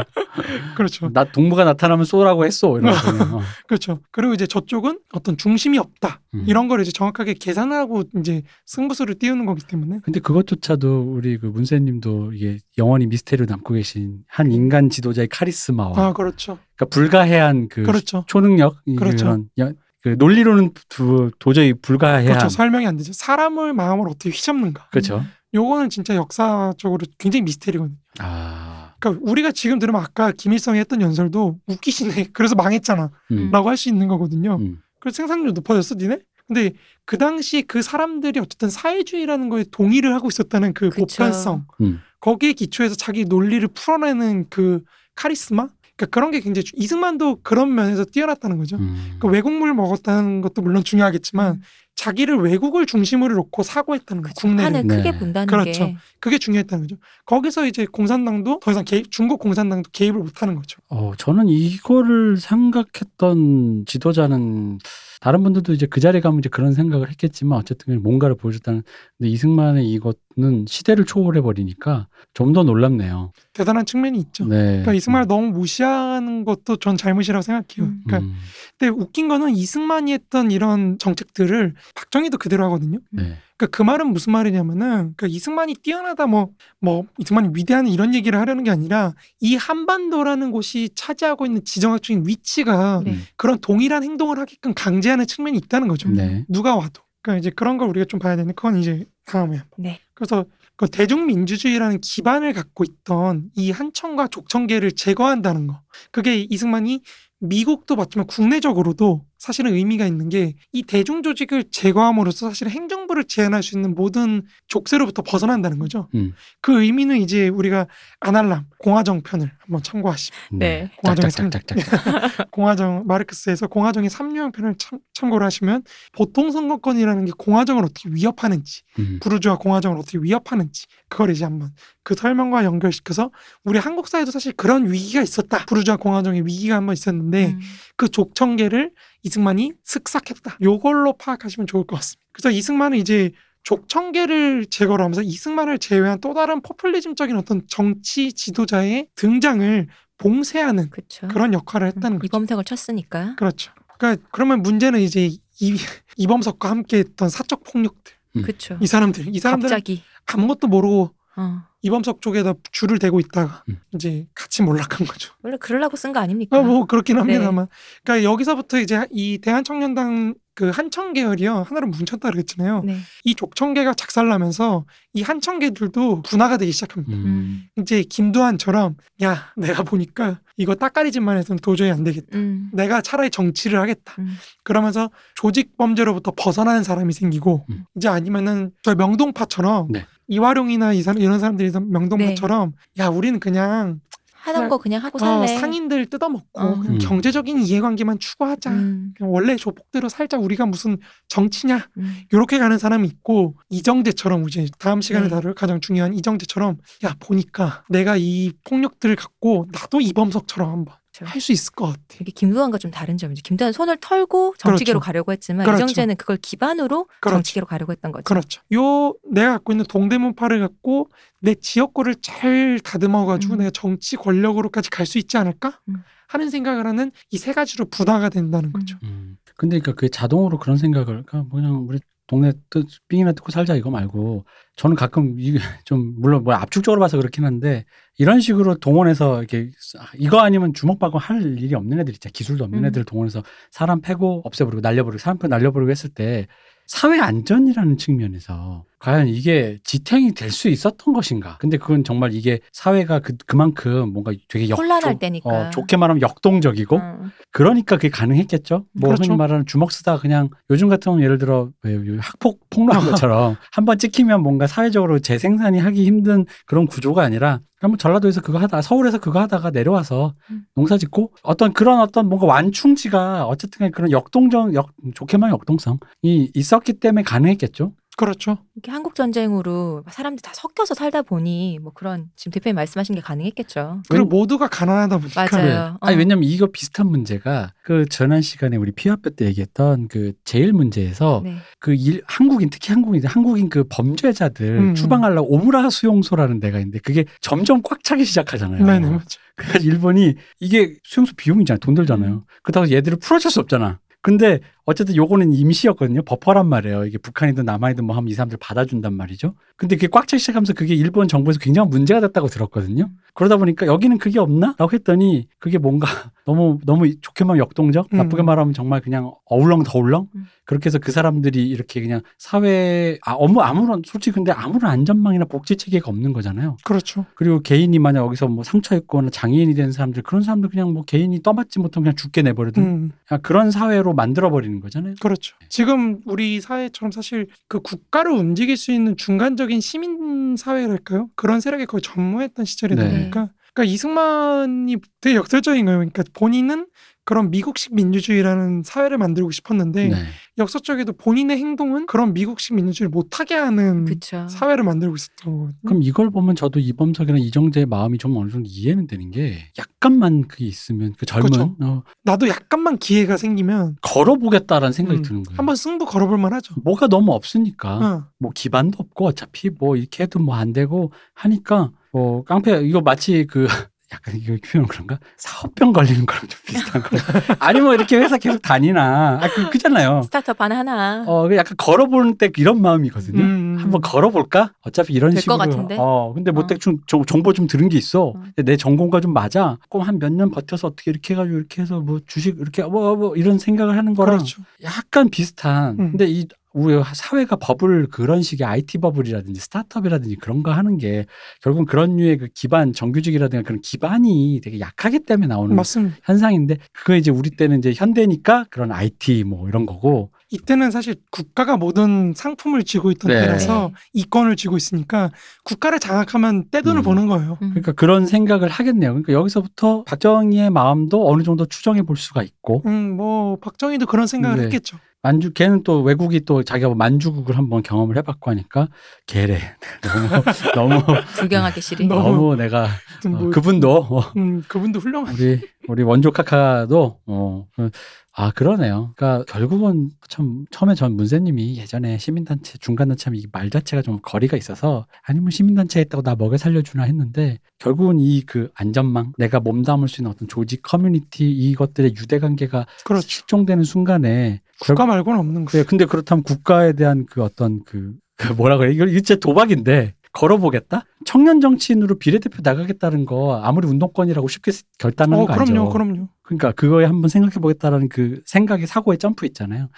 그렇죠, 나 동무가 나타나면 쏘라고 했어. 이런 거. 어. 그렇죠. 그리고 이제 저쪽은 어떤 중심이 없다 음. 이런 걸 이제 정확하게 계산하고 이제 승부수를 띄우는 거기 때문에 근데 그것조차도 우리 그 문세님도 이게 영원히 미스테리로 남고 계신 한 인간 지도자의 카리스마와 아 그렇죠, 그러니까 불가해한 그 그렇죠, 초능력 이 그렇죠. 여- 그 논리로는 두- 도저히 불가해한 그렇죠. 설명이 안 되죠. 사람을 마음을 어떻게 휘잡는가. 그렇죠. 요거는 진짜 역사적으로 굉장히 미스테리거든요. 아. 그러니까 우리가 지금 들으면 아까 김일성이 했던 연설도 웃기시네. 그래서 망했잖아. 음. 라고 할 수 있는 거거든요. 음. 그래서 생산률 높아졌어, 니네? 근데 그 당시 그 사람들이 어쨌든 사회주의라는 거에 동의를 하고 있었다는 그 그쵸. 보편성, 음. 거기에 기초해서 자기 논리를 풀어내는 그 카리스마? 그러니까 그런 게 굉장히 주- 이승만도 그런 면에서 뛰어났다는 거죠. 음. 그 외국물 먹었다는 것도 물론 중요하겠지만 음. 자기를 외국을 중심으로 놓고 사고했다는 거, 그쵸. 국내를. 판을 네. 크게 본다는 그렇죠. 게 그게 중요했다는 거죠. 거기서 이제 공산당도 더 이상 개입, 중국 공산당도 개입을 못 하는 거죠. 어, 저는 이거를 생각했던 지도자는 다른 분들도 이제 그 자리에 가면 이제 그런 생각을 했겠지만 어쨌든 뭔가를 보여줬다는 근데 이승만의 이것은 시대를 초월해 버리니까 좀 더 놀랍네요. 대단한 측면이 있죠. 네. 그러니까 이승만을 너무 무시하는 것도 전 잘못이라고 생각해요. 음. 그러니까 음, 근데 웃긴 거는 이승만이 했던 이런 정책들을 박정희도 그대로 하거든요. 네. 그러니까 그 말은 무슨 말이냐면은 그러니까 이승만이 뛰어나다 뭐뭐 이승만이 위대한 이런 얘기를 하려는 게 아니라 이 한반도라는 곳이 차지하고 있는 지정학적인 위치가 네. 그런 동일한 행동을 하게끔 강제하는 측면이 있다는 거죠. 네. 누가 와도. 그러니까 이제 그런 걸 우리가 좀 봐야 되는데 그건 이제 다음에. 한번. 네. 그래서 그 대중민주주의라는 기반을 갖고 있던 이 한청과 족청계를 제거한다는 거. 그게 이승만이 미국도 맞지만 국내적으로도 사실은 의미가 있는 게 이 대중 조직을 제거함으로써 사실 행정부를 제한할 수 있는 모든 족쇄로부터 벗어난다는 거죠. 음. 그 의미는 이제 우리가 아날람 공화정 편을 한번 참고하시면 네. 공화정의 짝짝짝짝짝. 공화정 마르크스에서 공화정의 삼유형 편을 참, 참고를 하시면 보통 선거권이라는 게 공화정을 어떻게 위협하는지 음. 부르주아 공화정을 어떻게 위협하는지 그걸 이제 한번 그 설명과 연결시켜서 우리 한국 사회도 사실 그런 위기가 있었다. 부르주아 공화정의 위기가 한번 있었는데 음. 그 족청계를 이승만이 슥싹했다. 요걸로 파악하시면 좋을 것 같습니다. 그래서 이승만은 이제 족청계를 제거를 하면서 이승만을 제외한 또 다른 포퓰리즘적인 어떤 정치 지도자의 등장을 봉쇄하는 그렇죠. 그런 역할을 했다는 거죠. 이범석을 쳤으니까. 그렇죠. 그러니까 그러면 문제는 이제 이, 이범석과 함께했던 사적 폭력들 음. 그렇죠. 이 사람들 이 사람들은 갑자기. 아무것도 모르고 어. 이범석 쪽에다 줄을 대고 있다가 음. 이제 같이 몰락한 거죠. 원래 그러려고 쓴 거 아닙니까? 아, 뭐 그렇긴 합니다만. 네. 그러니까 여기서부터 이제 이 대한청년당 그 한청 계열이요 하나로 뭉쳤다 그랬잖아요. 네. 이 족청계가 작살나면서 이 한청 계들도 분화가 되기 시작합니다. 음. 음. 이제 김두한처럼 야 내가 보니까 이거 따까리짓만 해서는 도저히 안 되겠다. 음. 내가 차라리 정치를 하겠다. 음. 그러면서 조직 범죄로부터 벗어나는 사람이 생기고 음. 이제 아니면은 저 명동파처럼 네. 이화룡이나 이 사람 이런 사람들이 명동파처럼 야 우리는 그냥 하던 거 그냥 하고 어, 살래. 상인들 뜯어먹고 어. 그냥 음. 경제적인 이해관계만 추구하자. 음. 그냥 원래 조폭대로 살자 우리가 무슨 정치냐 음. 이렇게 가는 사람이 있고 이정재처럼 이제 다음 시간에 네. 다룰 가장 중요한 이정재처럼 야 보니까 내가 이 폭력들을 갖고 나도 이범석처럼 한번. 할 수 있을 것 같아. 이게 김두한과 좀 다른 점이죠. 김두한 손을 털고 정치계로 그렇죠. 가려고 했지만 그렇죠. 이정재는 그걸 기반으로 그렇죠. 정치계로 가려고 했던 거죠. 그렇죠. 요 내가 갖고 있는 동대문파를 갖고 내 지역구를 잘 다듬어 가지고 음. 내가 정치 권력으로까지 갈 수 있지 않을까 음. 하는 생각을 하는 이 세 가지로 분화가 된다는 거죠. 음. 근데 그러니까 그게 자동으로 그런 생각을 그러니까 그냥 우리 동네 뜨, 삥이나 뜯고 살자 이거 말고 저는 가끔 이게 좀 물론 뭐 압축적으로 봐서 그렇긴 한데 이런 식으로 동원해서 이렇게 이거 아니면 주먹받고 할 일이 없는 애들 있잖아 기술도 없는 음. 애들 동원해서 사람 패고 없애버리고 날려버리고 사람 패고 날려버리고 했을 때 사회 안전이라는 측면에서 과연 이게 지탱이 될 수 있었던 것인가? 근데 그건 정말 이게 사회가 그, 그만큼 뭔가 되게 역, 혼란할 조- 때니까. 어, 좋게 말하면 역동적이고 어. 그러니까 그게 가능했겠죠. 뭐 그렇죠. 흔히 말하는 주먹 쓰다 그냥 요즘 같은 경우는 예를 들어 학폭 폭로한 것처럼 한 번 찍히면 뭔가 사회적으로 재생산이 하기 힘든 그런 구조가 아니라 한번 전라도에서 그거 하다 서울에서 그거 하다가 내려와서 음. 농사 짓고 어떤 그런 어떤 뭔가 완충지가 어쨌든 그런 역동적 역 좋게 말하면 역동성이 있었기 때문에 가능했겠죠. 그렇죠. 이렇게 한국 전쟁으로 사람들이 다 섞여서 살다 보니 뭐 그런 지금 대표님 말씀하신 게 가능했겠죠. 그리고 모두가 가난하다 보니까 맞아요. 아니 어. 왜냐면 이거 비슷한 문제가 그 지난 시간에 우리 피아뼈 때 얘기했던 그 제일 문제에서 네. 그 일, 한국인 특히 한국인 한국인 그 범죄자들 음. 추방하려고 오무라 수용소라는 데가 있는데 그게 점점 꽉 차기 시작하잖아요. 네 네 맞죠. 그래서 일본이 이게 수용소 비용이잖아요. 돈 들잖아요. 음. 그렇다고 얘들을 풀어줄 수 없잖아. 근데 어쨌든 요거는 임시였거든요. 버퍼란 말이에요. 이게 북한이든 남한이든 뭐 하면 이 사람들 받아준단 말이죠. 근데 그게 꽉 차기 시작하면서 그게 일본 정부에서 굉장히 문제가 됐다고 들었거든요. 그러다 보니까 여기는 그게 없나? 라고 했더니 그게 뭔가 너무 너무 좋게 말하면 역동적, 음. 나쁘게 말하면 정말 그냥 어울렁 더울렁 음. 그렇게 해서 그 사람들이 이렇게 그냥 사회 아 어무 아무런 솔직히 근데 아무런 안전망이나 복지 체계가 없는 거잖아요. 그렇죠. 그리고 개인이 만약 여기서 뭐 상처 입거나 장애인이 된 사람들 그런 사람들 그냥 뭐 개인이 떠받지 못하면 그냥 죽게 내버려둔 음, 그런 사회로 만들어 버리는 거잖아요. 그렇죠. 지금 우리 사회처럼 사실 그 국가를 움직일 수 있는 중간적인 시민 사회랄까요? 그런 세력이 거의 전무했던 시절이다 네. 보니까 그러니까 이승만이 되게 역설적인 거예요. 그러니까 본인은 그런 미국식 민주주의라는 사회를 만들고 싶었는데 네. 역사적에도 본인의 행동은 그런 미국식 민주주의를 못하게 하는 그쵸. 사회를 만들고 있었던 거거든요. 그럼 이걸 보면 저도 이범석이나 이정재의 마음이 좀 어느 정도 이해는 되는 게 약간만 그게 있으면 그 젊은 그렇죠. 어, 나도 약간만 기회가 생기면 걸어보겠다라는 생각이 음, 드는 거예요. 한번 승부 걸어볼 만하죠. 뭐가 너무 없으니까 어. 뭐 기반도 없고 어차피 뭐 이렇게 해도 뭐 안 되고 하니까 뭐 깡패 이거 마치 그 약간 이거 표현 그런가 사업병 걸리는 거랑 좀 비슷한 거 아니 뭐 이렇게 회사 계속 다니나 아, 그, 그잖아요 스타트업 하나 하나. 어그 약간 걸어보는 때 이런 마음이거든요 음. 한번 걸어볼까 어차피 이런 식으로 같은데? 어 근데 뭐 어. 대충 정- 정보 좀 들은 게 있어 어. 내 전공과 좀 맞아 그럼 한몇 년 버텨서 어떻게 이렇게 해가지고 이렇게 해서 뭐 주식 이렇게 뭐, 뭐 이런 생각을 하는 거랑 그렇죠. 약간 비슷한. 음. 근데 이 우리 사회가 버블 그런 식의 IT 버블이라든지 스타트업이라든지 그런 거 하는 게 결국은 그런 류의 그 기반 정규직이라든가 그런 기반이 되게 약하기 때문에 나오는 맞습니다. 현상인데 그거 이제 우리 때는 이제 현대니까 그런 IT 뭐 이런 거고 이때는 사실 국가가 모든 상품을 쥐고 있던 네. 때라서 이권을 쥐고 있으니까 국가를 장악하면 떼돈을 음. 버는 거예요. 음. 그러니까 그런 생각을 하겠네요. 그러니까 여기서부터 박정희의 마음도 어느 정도 추정해 볼 수가 있고 음, 뭐 박정희도 그런 생각을 네. 했겠죠. 만주 걔는 또 외국이 또 자기가 뭐 만주국을 한번 경험을 해봤고 하니까 걔래 너무 너무 불경하게 싫이. 너무- 너무 내가 어, 뭐, 그분도 어, 음, 그분도 훌륭한. 우리 우리 원조 카카도 어. 그- 아 그러네요. 그러니까 결국은 참 처음에 전 문세님이 예전에 시민단체 중간단체 하면 이말 자체가 좀 거리가 있어서 아니면 시민단체 했다고 나 먹여 살려주나 했는데 결국은 이 그 안전망 내가 몸담을 수 있는 어떤 조직 커뮤니티 이것들의 유대관계가 그렇죠. 실종되는 순간에 국가 말고는 없는 거예요. 근데 그렇다면 국가에 대한 그 어떤 그, 그 뭐라 그래? 이거 진짜 도박인데. 걸어보겠다? 청년 정치인으로 비례대표 나가겠다는 거 아무리 운동권이라고 쉽게 결단하는 어, 거 아니죠? 그럼요, 그럼요. 그러니까 그거에 한번 생각해 보겠다라는 그 생각의 사고의 점프 있잖아요.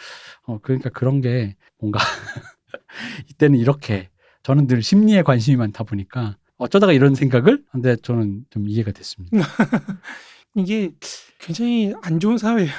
어, 그러니까 그런 게 뭔가 이때는 이렇게 저는 늘 심리에 관심이 많다 보니까 어쩌다가 이런 생각을? 근데 저는 좀 이해가 됐습니다. 이게 굉장히 안 좋은 사회예요.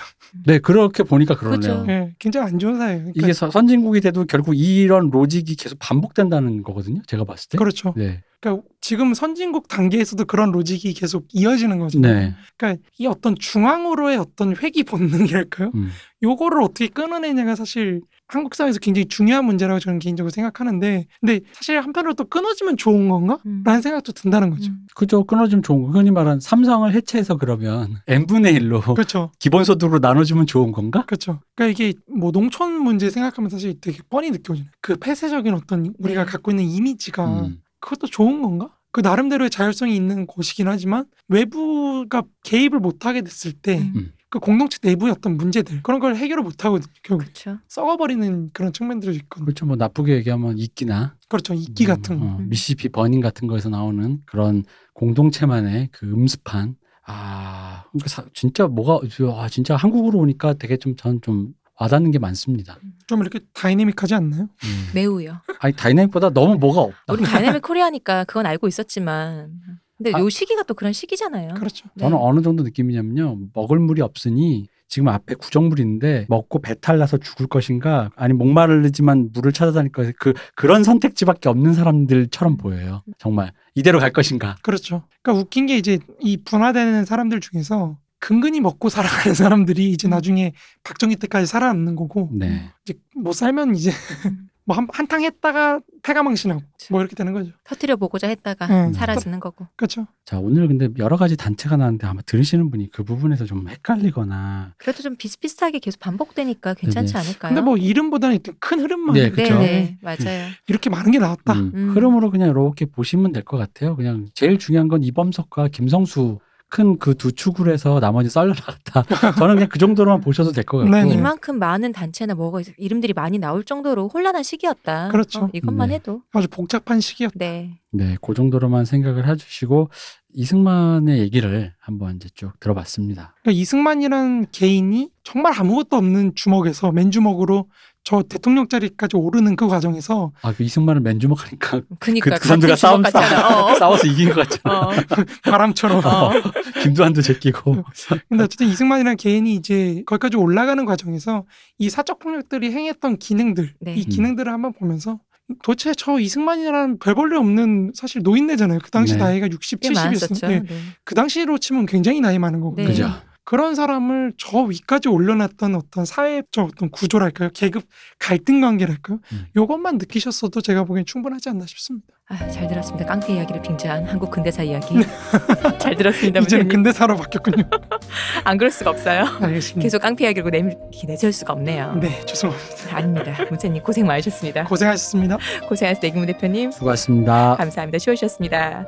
네, 그렇게 보니까 그러네요. 그죠. 예, 굉장히 안 좋은 사회예요. 그러니까 이게 서- 선진국이 돼도 결국 이런 로직이 계속 반복된다는 거거든요. 제가 봤을 때. 그렇죠. 네. 그러니까 지금 선진국 단계에서도 그런 로직이 계속 이어지는 거죠. 네. 그러니까 이 어떤 중앙으로의 어떤 회귀 본능이랄까요? 음. 요거를 어떻게 끊어내냐가 사실 한국 사회에서 굉장히 중요한 문제라고 저는 개인적으로 생각하는데 근데 사실 한편으로 또 끊어지면 좋은 건가? 음. 라는 생각도 든다는 거죠. 음. 그죠. 끊어지면 좋은 거. 흔히 말하는 삼성을 해체해서 그러면 n분의 1로 그렇죠. 기본소득으로 나눠주면 좋은 건가? 그렇죠. 그러니까 이게 뭐 농촌 문제 생각하면 사실 되게 뻔히 느껴지는 그 폐쇄적인 어떤 우리가 네. 갖고 있는 이미지가 음. 그것도 좋은 건가? 그 나름대로의 자율성이 있는 곳이긴 하지만 외부가 개입을 못하게 됐을 때그 음. 공동체 내부의 어떤 문제들 그런 걸 해결을 못 하거든요. 결국 그렇죠. 썩어버리는 그런 측면들이 있거든요. 그렇죠. 뭐 나쁘게 얘기하면 이끼나 그렇죠. 이끼 같은 거. 어, 음. Mississippi Burning 같은 거에서 나오는 그런 공동체만의 그 음습한 아 그러니까 사- 진짜 뭐가 아 진짜 한국으로 오니까 되게 좀 저는 좀 와닿는 게 많습니다. 좀 이렇게 다이내믹하지 않나요? 음. 매우요. 아니 다이나믹보다 너무 뭐가 없다. 우리 Dynamic Korea니까 그건 알고 있었지만 근데 아. 요 시기가 또 그런 시기잖아요. 그렇죠. 네. 저는 어느 정도 느낌이냐면요. 먹을 물이 없으니 지금 앞에 구정물이 있는데 먹고 배탈 나서 죽을 것인가 아니 목마르지만 물을 찾아다닐 것인가 그 그런 선택지밖에 없는 사람들처럼 보여요. 정말 이대로 갈 것인가. 그렇죠. 그러니까 웃긴 게 이제 이 분화되는 사람들 중에서 근근히 먹고 살아가는 사람들이 이제 음. 나중에 박정희 때까지 살아남는 거고 네. 이제 못 살면 이제 음. 뭐 한, 한탕 했다가 패가 망신하고 뭐 이렇게 되는 거죠. 터트려 보고자 했다가 음. 사라지는 거고. 그렇죠. 자 오늘 근데 여러 가지 단체가 나왔는데 아마 들으시는 분이 그 부분에서 좀 헷갈리거나 그래도 좀 비슷비슷하게 계속 반복되니까 괜찮지 네네. 않을까요? 근데 뭐 이름보다는 일단 큰 흐름만 네, 이렇게 그쵸. 네네 맞아요. 이렇게 많은 게 나왔다. 음, 음. 흐름으로 그냥 이렇게 보시면 될 것 같아요. 그냥 제일 중요한 건 이범석과 김성수 큰 그 두 축을 해서 나머지 썰려나갔다. 저는 그냥 그 정도로만 보셔도 될 것 같고. 네네. 이만큼 많은 단체나 뭐가 있- 이름들이 많이 나올 정도로 혼란한 시기였다. 그렇죠. 어, 이것만 네. 해도 아주 복잡한 시기였다. 네. 네, 그 정도로만 생각을 해주시고 이승만의 얘기를 한번 이제 쭉 들어봤습니다. 그러니까 이승만이라는 개인이 정말 아무것도 없는 주먹에서 맨주먹으로 저 대통령 자리까지 오르는 그 과정에서 아, 그 이승만을 맨주먹 하니까 그니까 그, 그 주먹 싸움 싸, 같잖아. 어. 싸워서 이긴 것 같잖아. 어. 바람처럼. 어. 김두한도 제끼고. 근데 어쨌든 이승만이라는 개인이 이제 거기까지 올라가는 과정에서 이 사적 폭력들이 행했던 기능들, 네. 이 기능들을 한번 보면서 도대체 저 이승만이라는 별 볼일 없는 사실 노인네잖아요. 그 당시 네. 나이가 60, 꽤 70이었어요. 많았었죠. 네. 그 당시로 치면 굉장히 나이 많은 거거든요. 네. 그죠? 그런 사람을 저 위까지 올려놨던 어떤 사회적 어떤 구조랄까요? 계급 갈등 관계랄까요? 음. 요것만 느끼셨어도 제가 보기엔 충분하지 않나 싶습니다. 아, 잘 들었습니다. 깡패 이야기를 빙자한 한국 근대사 이야기. 잘 들었습니다. 이제는 문세님. 근대사로 바뀌었군요. 안 그럴 수가 없어요. 알겠습니다. 계속 깡패 이야기로 내밀 내줄 수가 없네요. 네, 죄송합니다. 아닙니다. 문세님 고생 많으셨습니다. 고생하셨습니다. 고생하셨습니다. 이금우 대표님. 수고하셨습니다. 감사합니다. 쉬우셨습니다.